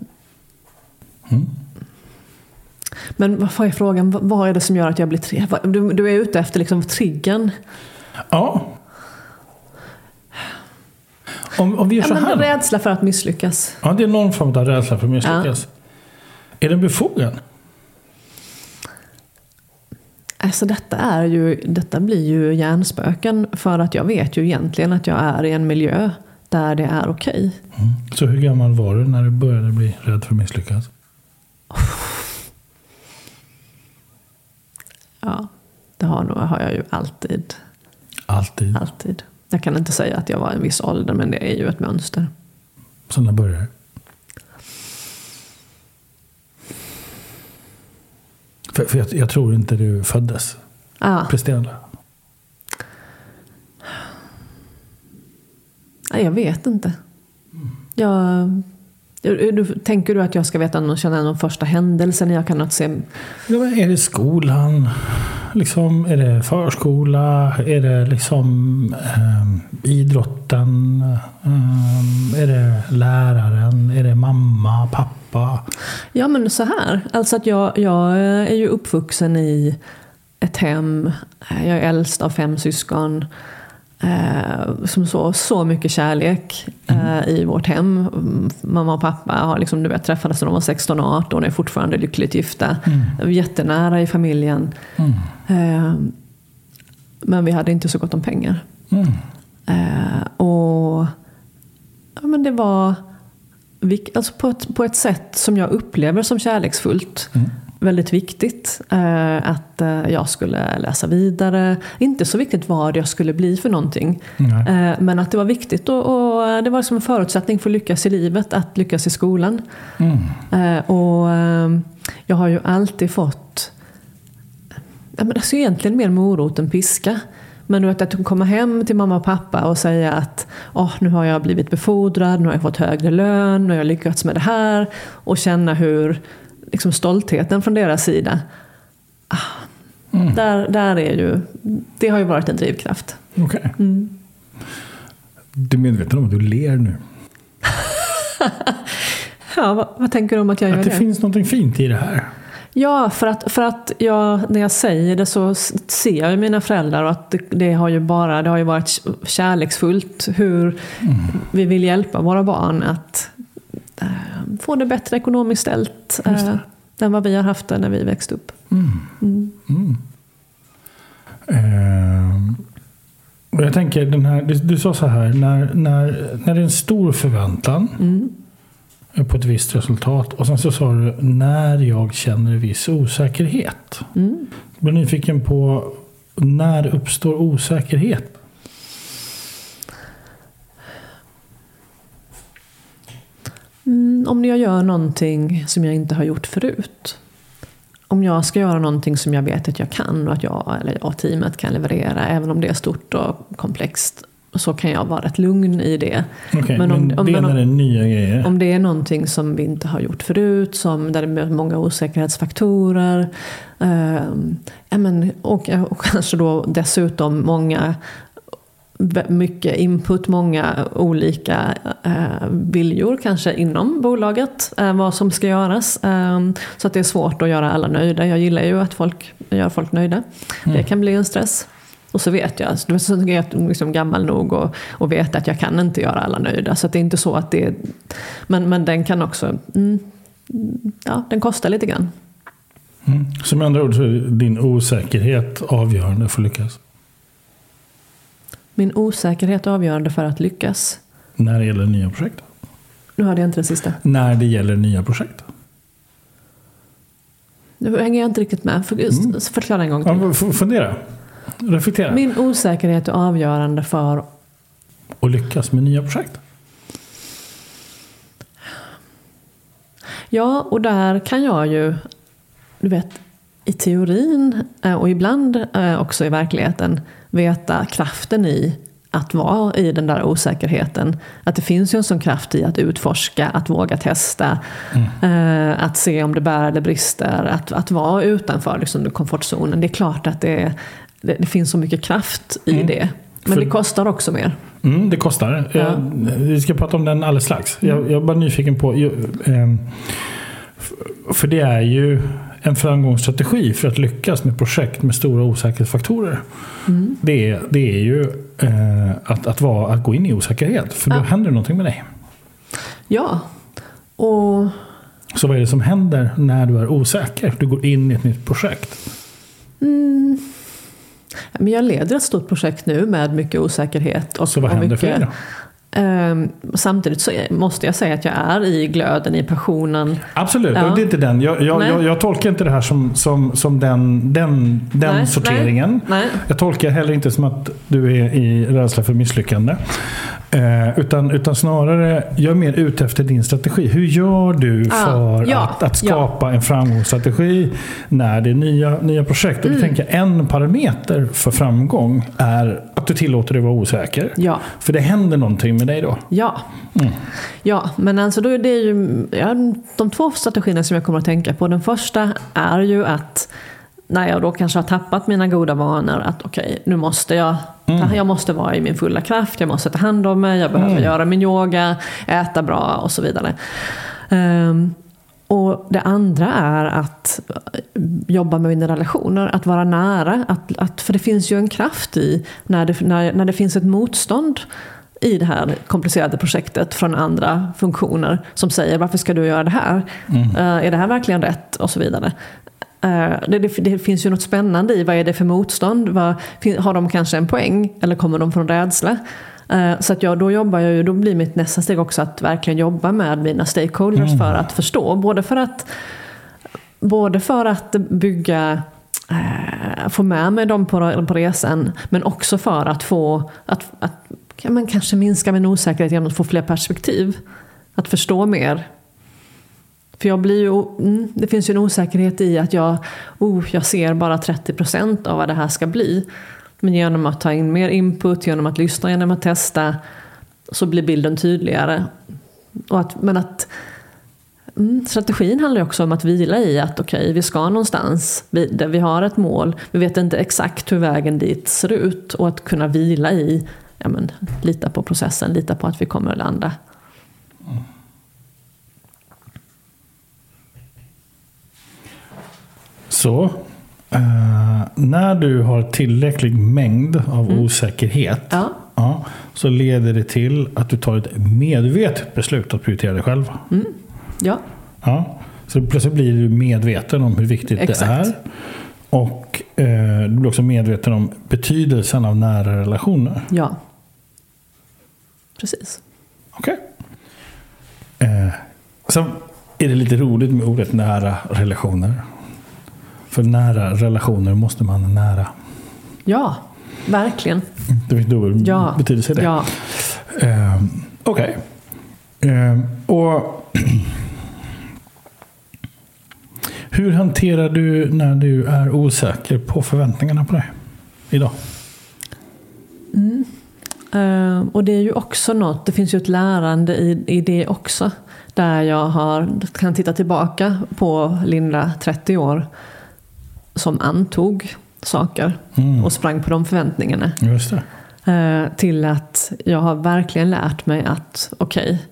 Mm. Men vad är frågan? Vad- är det som gör att jag blir triggad? Du, du är ute efter liksom triggern. Ja. Om, om vi gör Ja, så här. rädsla för att misslyckas. Ja, det är någon form av rädsla för att misslyckas. Är den befogad? Alltså detta, är ju, detta blir ju hjärnspöken för att jag vet ju egentligen att jag är i en miljö där det är okej. Mm. Så hur gammal var du när du började bli rädd för att misslyckas? Ja, det har, nog, har jag ju alltid. Alltid. alltid. Jag kan inte säga att jag var en viss ålder men det är ju ett mönster. Så när började För, för jag, jag tror inte du föddes Ah, presterande. nej, jag vet inte. Jag, du, tänker du att jag ska veta någon, känna någon första händelse när jag kan se... Ja, är det skolan? Liksom, är det förskola? Är det liksom ehm, idrotten? Ehm, är det läraren? Är det mamma, pappa? Ja men så här, alltså att jag, jag är ju uppvuxen i ett hem, jag är äldst av fem syskon. Eh, som så, så mycket kärlek eh, i vårt hem. Mm, Mamma och pappa har liksom, du vet, träffades när de var 16 och 18 och är fortfarande lyckligt gifta. Jättenära i familjen. Eh, men vi hade inte så gott om pengar. Mm. Eh, och ja, men det var alltså på, ett, på ett sätt som jag upplever som kärleksfullt. Väldigt viktigt eh, att eh, jag skulle läsa vidare. Inte så viktigt vad jag skulle bli för någonting. Eh, men att det var viktigt och, och det var liksom en förutsättning för att lyckas i livet, att lyckas i skolan. Mm. Eh, och eh, jag har ju alltid fått ja, men alltså egentligen mer morot än piska. Men vet att komma hem till mamma och pappa och säga att oh, nu har jag blivit befordrad, nu har jag fått högre lön, nu har jag lyckats med det här. Och känna hur liksom, stoltheten från deras sida, ah, där, där är ju, det har ju varit en drivkraft. Okej. Mm. Du är medveten om att du ler nu? *laughs* Ja, vad, vad tänker du om att jag gör Att det det? finns något fint i det här. Ja, för att, för att jag, när jag säger det så ser jag ju mina föräldrar och att det, det, har ju bara det har ju varit kärleksfullt hur mm. vi vill hjälpa våra barn att äh, få det bättre ekonomiskt ställt äh, än vad vi har haft det när vi växte upp. Mm. Mm. Uh, och jag tänker, den här, du, du, sa så här, när, när, när det är en stor förväntan mm på ett visst resultat. Och sen så sa du när jag känner viss osäkerhet. Mm. Jag blir nyfiken på när uppstår osäkerhet? Mm, om jag gör någonting som jag inte har gjort förut. Om jag ska göra någonting som jag vet att jag kan och att jag eller jag teamet kan leverera, även om det är stort och komplext så kan jag vara rätt lugn i det. Okay, men om, om, det om, är nya grejer? Om det är någonting som vi inte har gjort förut, som, där det är många osäkerhetsfaktorer. Eh, men, och, och kanske då dessutom många mycket input, många olika eh, viljor kanske inom bolaget, eh, vad som ska göras. Eh, så att det är svårt att göra alla nöjda. Jag gillar ju att folk gör folk nöjda. Mm. Det kan bli en stress. Och så vet jag, så är jag liksom gammal nog och, och vet att jag kan inte göra alla nöjda. Så det är inte så att det är, men, men den kan också, mm, ja den kostar lite grann. Mm. Så med andra ord så är din osäkerhet avgörande för att lyckas? Min osäkerhet är avgörande för att lyckas. När det gäller nya projekt? Nu hörde jag inte det sista. När det gäller nya projekt? Nu hänger jag inte riktigt med. För, mm. Förklara en gång till. Ja, fundera. Reflektera. Min osäkerhet är avgörande för att lyckas med nya projekt. Ja, och där kan jag ju, du vet, i teorin eh, och ibland eh, också i verkligheten veta kraften i att vara i den där osäkerheten. Att det finns ju en sån kraft i att utforska, att våga testa, mm. Eh, att se om det bär eller brister, att, att vara utanför liksom, komfortzonen. Det är klart att det är det, det finns så mycket kraft i mm. det. Men För, det kostar också mer. Mm, det kostar. Ja. Jag, vi ska prata om den alldeles strax. Mm. Jag, jag är bara nyfiken på... Jag, eh, för det är ju en framgångsstrategi för att lyckas med projekt med stora osäkerhetsfaktorer. Mm. Det, det är ju eh, att, att, vara, att gå in i osäkerhet. För då ja. händer någonting med dig. Ja. Och... Så vad är det som händer när du är osäker? Du går in i ett nytt projekt. Mm. Men jag leder ett stort projekt nu med mycket osäkerhet. Och, så vad händer mycket, för dig Um, samtidigt så måste jag säga att jag är i glöden, i passionen. Absolut, ja. det är inte den. Jag, jag, jag, jag, tolkar inte det här som, som, som den, den, den nej, sorteringen. Nej, nej. Jag tolkar heller inte som att du är i rädsla för misslyckande. Eh, utan, utan snarare, jag är mer ute efter din strategi. Hur gör du för ja, att, att, skapa ja. en framgångsstrategi när det är nya, nya projekt? Och mm. tänker en parameter för framgång är att du tillåter dig att vara osäker. Ja. För det händer någonting med dig då. Ja, mm. ja men alltså då är det ju ja, de två strategierna som jag kommer att tänka på. Den första är ju att när jag då kanske har tappat mina goda vanor att okej, okay, nu måste jag, mm. jag måste vara i min fulla kraft, jag måste ta hand om mig, jag behöver mm. göra min yoga, äta bra och så vidare. Um, och det andra är att jobba med mina relationer, att vara nära. Att, att, för det finns ju en kraft i när det, när, när det finns ett motstånd i det här komplicerade projektet från andra funktioner som säger varför ska du göra det här? Mm. Uh, är det här verkligen rätt? Och så vidare. Eh, det, det, det, finns ju något spännande i vad är det för motstånd? Vad, har de kanske en poäng? Eller kommer de från rädsla? Eh, så att jag, då jobbar jag ju, då blir mitt nästa steg också att verkligen jobba med mina stakeholders mm. för att förstå. Både för att, både för att bygga eh, få med mig dem på, på resan men också för att få att, att ja, men kanske minska min osäkerhet genom att få fler perspektiv. Att förstå mer för jag blir ju, mm, det finns ju en osäkerhet i att jag, oh, jag ser bara 30% av vad det här ska bli. Men genom att ta in mer input, genom att lyssna, genom att testa så blir bilden tydligare. Och att, men att mm, strategin handlar ju också om att vila i att okej, okay, vi ska någonstans, vi, vi har ett mål, vi vet inte exakt hur vägen dit ser ut och att kunna vila i, ja men, lita på processen, lita på att vi kommer att landa. Så eh, när du har tillräcklig mängd av Mm. osäkerhet Ja. ja, så leder det till att du tar ett medvetet beslut att prioritera dig själv. Ja. Ja. Så plötsligt blir du medveten om hur viktigt Exakt. det är. Och eh, du blir också medveten om betydelsen av nära relationer. Ja. Precis. Okej. Eh, sen är det lite roligt med ordet nära relationer. För nära relationer måste man nära. Ja, verkligen. Det finns dubbel Ja. betydelse i det. Ja. Eh, Okej. Eh, och *clears throat* hur hanterar du när du är osäker på förväntningarna på dig idag? Eh, och det är ju också något, det finns ju ett lärande i, i det också. Där jag har, kan titta tillbaka på Linda, 30 år, som antog saker Mm. och sprang på de förväntningarna. Just det. Eh, till att jag har verkligen lärt mig att okej,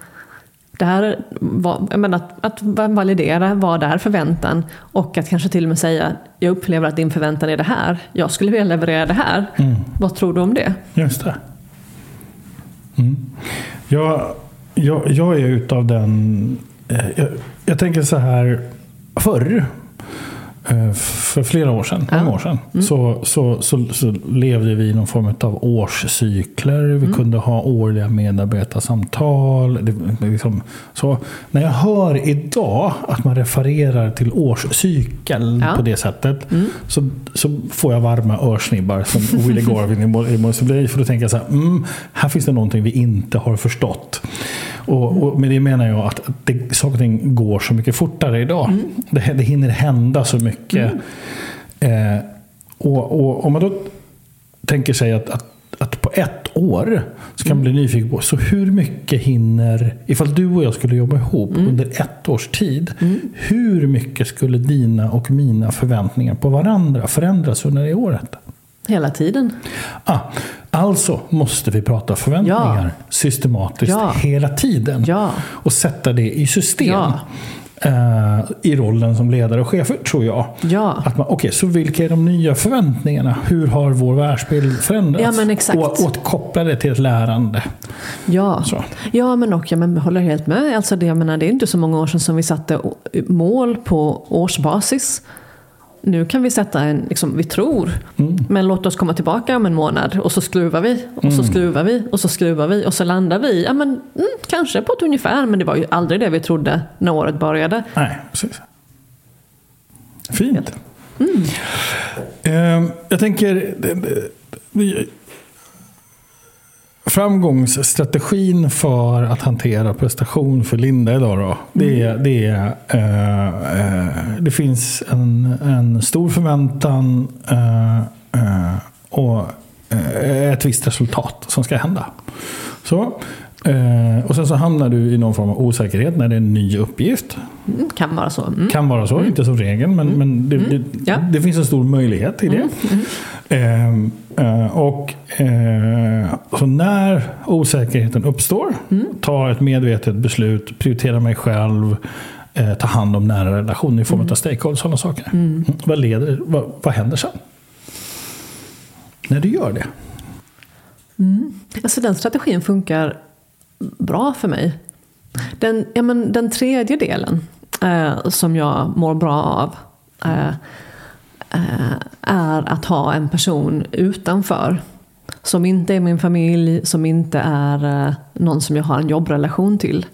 det här var, jag menar, att, att validera vad är förväntan och att kanske till och med säga jag upplever att din förväntan är det här. Jag skulle vilja leverera det här. Mm. Vad tror du om det? Just det. Mm. Jag, jag, jag är utav den... Eh, jag, jag tänker så här. Förr, för flera år sedan, Ja. år sedan, så, så, så, så levde vi i någon form av årscykler. Vi kunde ha årliga medarbetarsamtal. Det, liksom, så, när jag hör idag att man refererar till årscykeln Ja. på det sättet så, så får jag varma örsnibbar som *laughs* Willie Garvin i Mo- i Måns Zelmerlöw. För då tänker jag så här, mm, här finns det någonting vi inte har förstått. Och, och med det menar jag att det, saker och ting går så mycket fortare idag. Det, det hinner hända så mycket. Eh, och, och om man då tänker sig att, att, att på ett år så kan man bli nyfiken på så hur mycket hinner, ifall du och jag skulle jobba ihop under ett års tid. Hur mycket skulle dina och mina förväntningar på varandra förändras under det året? Hela tiden. Ah, alltså måste vi prata förväntningar Ja. systematiskt Ja. hela tiden. Ja. Och sätta det i system. Eh, I rollen som ledare och chefer, tror jag. Ja. Att man, okej, så vilka är de nya förväntningarna? Hur har vår världsbild förändrats? Ja, men exakt. Och, och koppla det till ett lärande. Ja. Så. ja, men och jag men, håller helt med. Alltså det, jag menar, det är inte så många år sedan som vi satte mål på årsbasis. Nu kan vi sätta en, liksom, vi tror, men låt oss komma tillbaka om en månad och så skruvar vi och så skruvar vi och så skruvar vi och så landar vi, ja men mm, kanske på ett ungefär, men det var ju aldrig det vi trodde när året började. Nej, precis. Fint. Eh, jag tänker... Framgångsstrategin för att hantera prestation för Linda idag då, det, är, det, eh, eh, det finns en, en stor förväntan eh, eh, och eh, ett visst resultat som ska hända. Så, eh, och sen så hamnar du i någon form av osäkerhet när det är en ny uppgift. Mm, kan vara så. Mm. Kan vara så, inte som regel, men, men det, det, Ja. det finns en stor möjlighet i det. Ehm, eh, och eh, så när osäkerheten uppstår, ta ett medvetet beslut, prioritera mig själv, eh, ta hand om nära relationer i form av stakeholders, sådana saker. Mm. Vad, leder, vad, vad händer sen? När du gör det? Alltså den strategin funkar bra för mig. Den, ja, men den tredje delen eh, som jag mår bra av eh, eh, är att ha en person utanför. Som inte är min familj, som inte är eh, någon som jag har en jobbrelation till.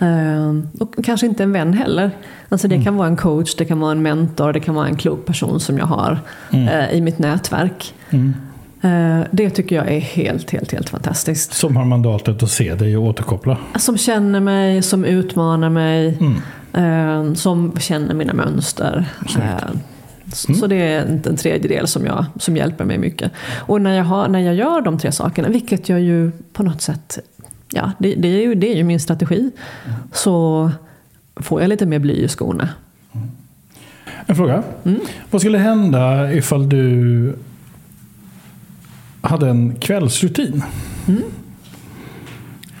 Eh, och kanske inte en vän heller. Alltså det kan vara en coach, det kan vara en mentor, det kan vara en klok person som jag har eh, i mitt nätverk. Eh, det tycker jag är helt, helt, helt fantastiskt. Som har mandatet att se dig och återkoppla. Som känner mig, som utmanar mig, eh, som känner mina mönster. Eh, så, så det är en, en tredje del som, jag, som hjälper mig mycket. Och när jag, har, när jag gör de tre sakerna, vilket jag ju på något sätt, ja det, det, är, ju, det är ju min strategi, så får jag lite mer bly i skorna. En fråga. Vad skulle hända ifall du hade en kvällsrutin?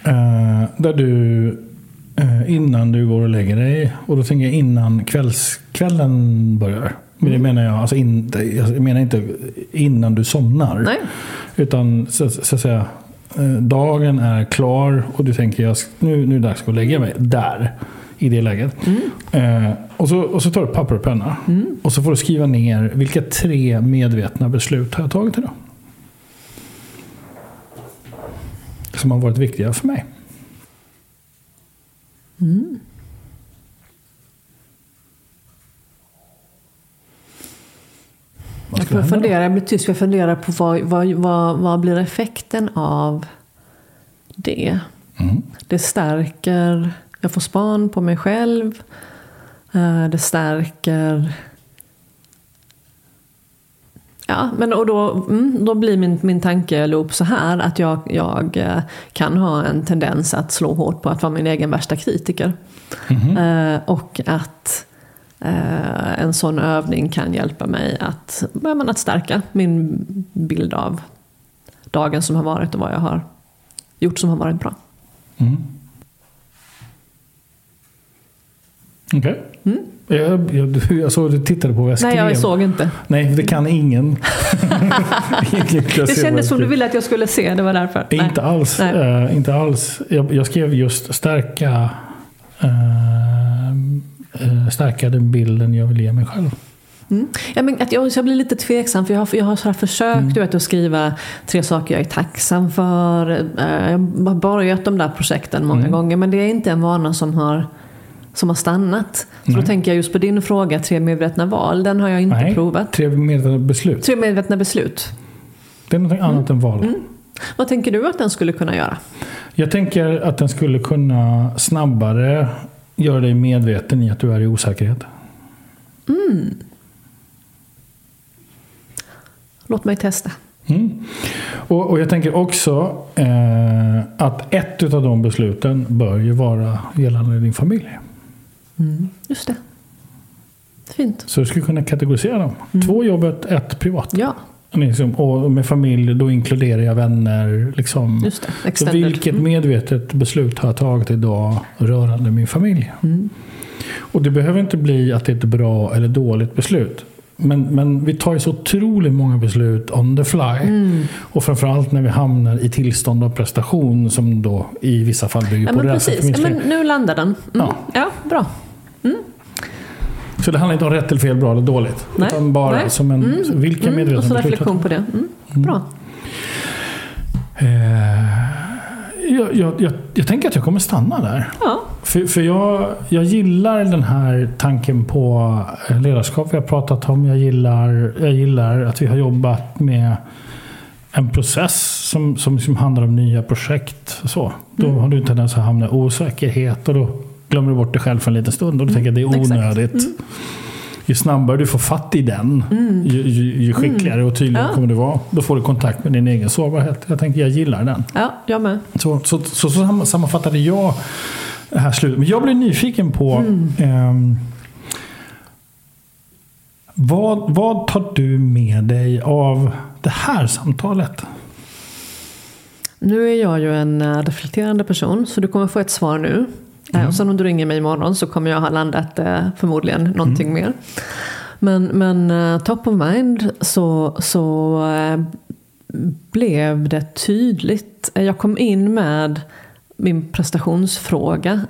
Eh, där du eh, innan du går och lägger dig, och då tänker jag innan kvälls, kvällen börjar. Men det menar jag, alltså in, jag menar inte innan du somnar. Nej. Utan så, så att säga, eh, dagen är klar och du tänker jag, nu, nu är det dags att lägga mig. Där. I det läget. Eh, och, så, och så tar du papper och penna. Och så får du skriva ner vilka tre medvetna beslut har jag tagit idag. Som har varit viktiga för mig. Vad Jag får fundera, jag blir tyst, jag funderar på vad, vad, vad, vad blir effekten av det? Mm. Det stärker, jag får span på mig själv. Eh, Det stärker... Ja, men och då, mm, då blir min, min tankeloop så här att jag, jag eh, kan ha en tendens att slå hårt på att vara min egen värsta kritiker. Eh, och att eh, en sån övning kan hjälpa mig att, men att stärka min bild av dagen som har varit och vad jag har gjort som har varit bra. Mm. Okej. Jag, jag, du- jag såg att du tittade på vad jag skrev. Nej, jag såg inte. Nej, det kan ingen. *laughs* Det jag kändes som du ville att jag skulle se, det var därför. Nej. Inte alls. Nej. eh, inte alls. Jag, jag skrev just stärka, eh, eh, stärka den bilden jag vill ge mig själv. Mm. Ja, men att jag, jag blir lite tveksam för jag har, jag har så här försökt Mm. du vet, att skriva tre saker jag är tacksam för. Jag har börjat de där projekten många Mm. gånger men det är inte en vana som har, som har stannat. Så då Nej. tänker jag just på din fråga, tre medvetna val. Den har jag inte Nej, provat. Tre medvetna beslut. Tre medvetna beslut. Det är något annat än val. Vad tänker du att den skulle kunna göra? Jag tänker att den skulle kunna snabbare göra dig medveten i att du är i osäkerhet. Låt mig testa. Mm. Och, och jag tänker också eh, att ett av de besluten bör ju vara gällande din familj. Just det. Fint. Så du skulle kunna kategorisera dem. Två jobbet, ett privat. Ja, Liksom, och med familj, då inkluderar jag vänner. Liksom. just det. Så vilket medvetet beslut har jag tagit idag rörande min familj? Mm. Och det behöver inte bli att det är ett bra eller dåligt beslut. Men, men vi tar ju så otroligt många beslut on the fly. Mm. Och framförallt när vi hamnar i tillstånd av prestation som då i vissa fall bygger Ja, på men rädsla precis. Ja, men nu landar den. Mm. Ja. Ja. bra. Så det handlar inte om rätt eller fel, bra eller dåligt. Nej. Utan bara Nej. som en, vilka Mm. Och så reflektion på det. Mm. Bra. Eh, jag, jag, jag, jag tänker att jag kommer stanna där. Ja. För, för jag, jag gillar den här tanken på ledarskap vi har pratat om. Jag gillar, jag gillar att vi har jobbat med en process som, som, som handlar om nya projekt. Så. Då Mm. har du en tendens att hamna i osäkerhet och då glömmer du bort dig själv för en liten stund. Och då tänker att det är exakt. onödigt. Ju snabbare du får fatt i den, ju, ju, ju skickligare och tydligare Mm. Ja. kommer du vara. Då får du kontakt med din egen sårbarhet. Jag tänker jag gillar den. ja, jag med. Så, så, så, så sam- sammanfattade jag det här slutet. Men jag blev nyfiken på ehm, vad, vad tar du med dig av det här samtalet? Nu är jag ju en eh, reflekterande person så du kommer få ett svar nu. Eh, Och sen om du ringer mig imorgon så kommer jag ha landat eh, förmodligen någonting mer. Men, men eh, top of mind så, så blev det tydligt. Jag kom in med min prestationsfråga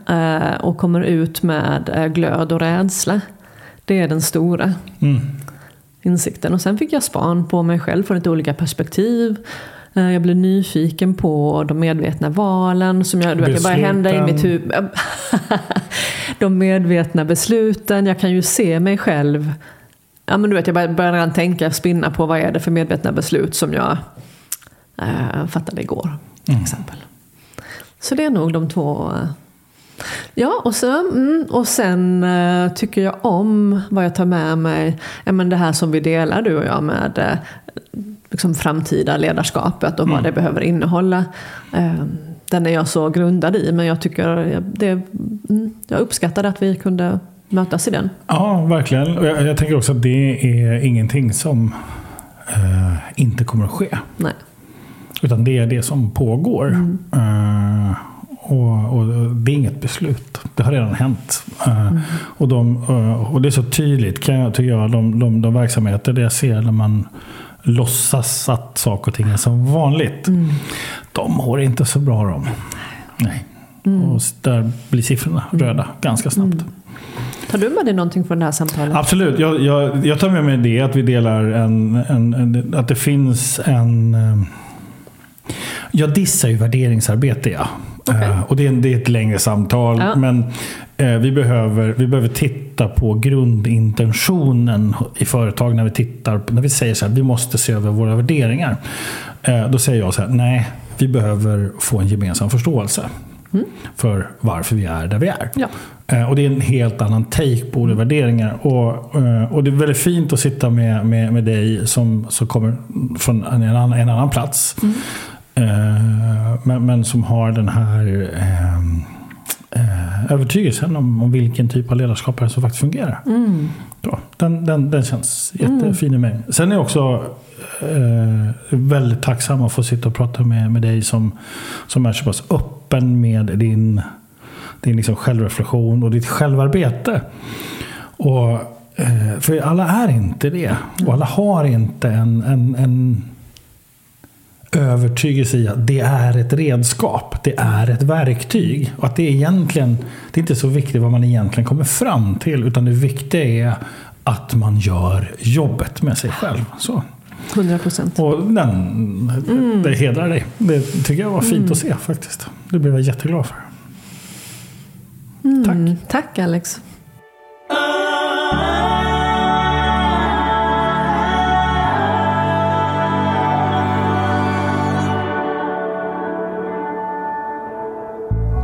och kommer ut med glöd och rädsla. Det är den stora Mm. insikten. Och sen fick jag span på mig själv från lite olika perspektiv. Eh, Jag blev nyfiken på de medvetna valen som jag, du vet, det började hända i mitt huvud. *laughs* De medvetna besluten. Jag kan ju se mig själv. Ja, men du vet, jag började redan tänka, spinna på vad är det för medvetna beslut som jag eh, fattade igår. Till exempel. Så det är nog de två. Ja, och, så, mm, och sen eh, tycker jag om vad jag tar med mig. Ja, men det här som vi delar du och jag med eh, liksom framtida ledarskapet och vad det behöver innehålla. Eh, den är jag så grundad i, men jag tycker det, mm, jag uppskattade att vi kunde mötas i den. Ja, verkligen. Jag, jag tänker också att det är ingenting som inte kommer att ske. Nej. Utan det är det som pågår. Mm. Eh, och, och, det är inget beslut. Det har redan hänt. Mm. Och, de, och det är så tydligt, kan jag, tycker jag, de, de, de verksamheter där jag ser när man låtsas att saker och ting är som vanligt. Mm. De mår inte så bra de. Nej. Mm. Och där blir siffrorna röda ganska snabbt. Mm. Tar du med dig någonting från det här samtalet? Absolut. Jag, jag, jag tar med mig det att vi delar en, en, en att det finns en... Eh, jag dissar ju värderingsarbete, ja. Okay. Uh, och det är, det är, ett längre samtal. Ja. Men uh, vi, behöver, vi behöver titta på grundintentionen i företag när vi tittar när vi säger så här, vi måste se över våra värderingar. Uh, då säger jag så här, nej, vi behöver få en gemensam förståelse. Mm. För varför vi är där vi är. Ja. och det är en helt annan take på mm. värderingar. Och, och det är väldigt fint att sitta med, med, med dig som, som kommer från en annan, en annan plats. Mm. Eh, men, men, som har den här ehm, eh, övertygelsen om, om vilken typ av ledarskap som faktiskt fungerar. Mm. Ja, den, den, den känns jättefin i mig. Sen är jag också eh, väldigt tacksam att få sitta och prata med, med dig som, som är så pass öppen med din, din liksom självreflektion och ditt självarbete. Och, eh, för alla är inte det. Och alla har inte en, en, en övertygelse i att det är ett redskap, det är ett verktyg. Och att det egentligen, det är inte så viktigt vad man egentligen kommer fram till, utan det viktiga är att man gör jobbet med sig själv. Så. 100 procent. Och den, mm. det hedrar dig. Det tycker jag var fint mm. att se faktiskt. Det blev jag jätteglad för. Mm. Tack. Tack Alex.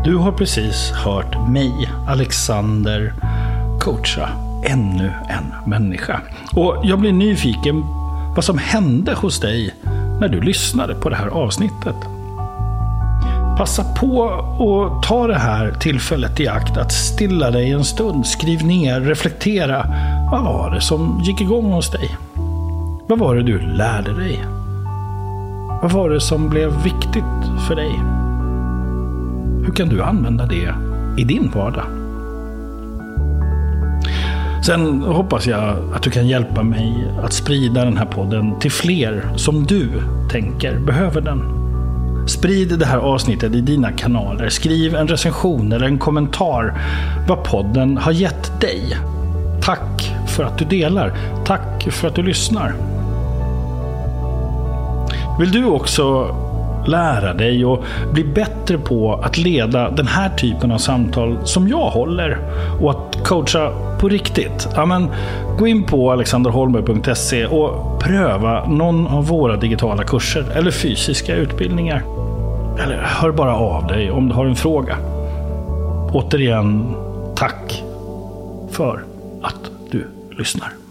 Du har precis hört mig, Alexander, coacha ännu en människa. Och jag blir nyfiken vad som hände hos dig när du lyssnade på det här avsnittet. Passa på att ta det här tillfället i akt att stilla dig en stund. Skriv ner, reflektera. Vad var det som gick igång hos dig? Vad var det du lärde dig? Vad var det som blev viktigt för dig? Hur kan du använda det i din vardag? Sen hoppas jag att du kan hjälpa mig att sprida den här podden till fler som du tänker behöver den. Sprid det här avsnittet i dina kanaler. Skriv en recension eller en kommentar vad podden har gett dig. Tack för att du delar. Tack för att du lyssnar. Vill du också lära dig och bli bättre på att leda den här typen av samtal som jag håller. Och att coacha på riktigt. Ja, men, gå in på alexanderholmberg.se och pröva någon av våra digitala kurser eller fysiska utbildningar. Eller hör bara av dig om du har en fråga. Återigen, tack för att du lyssnar.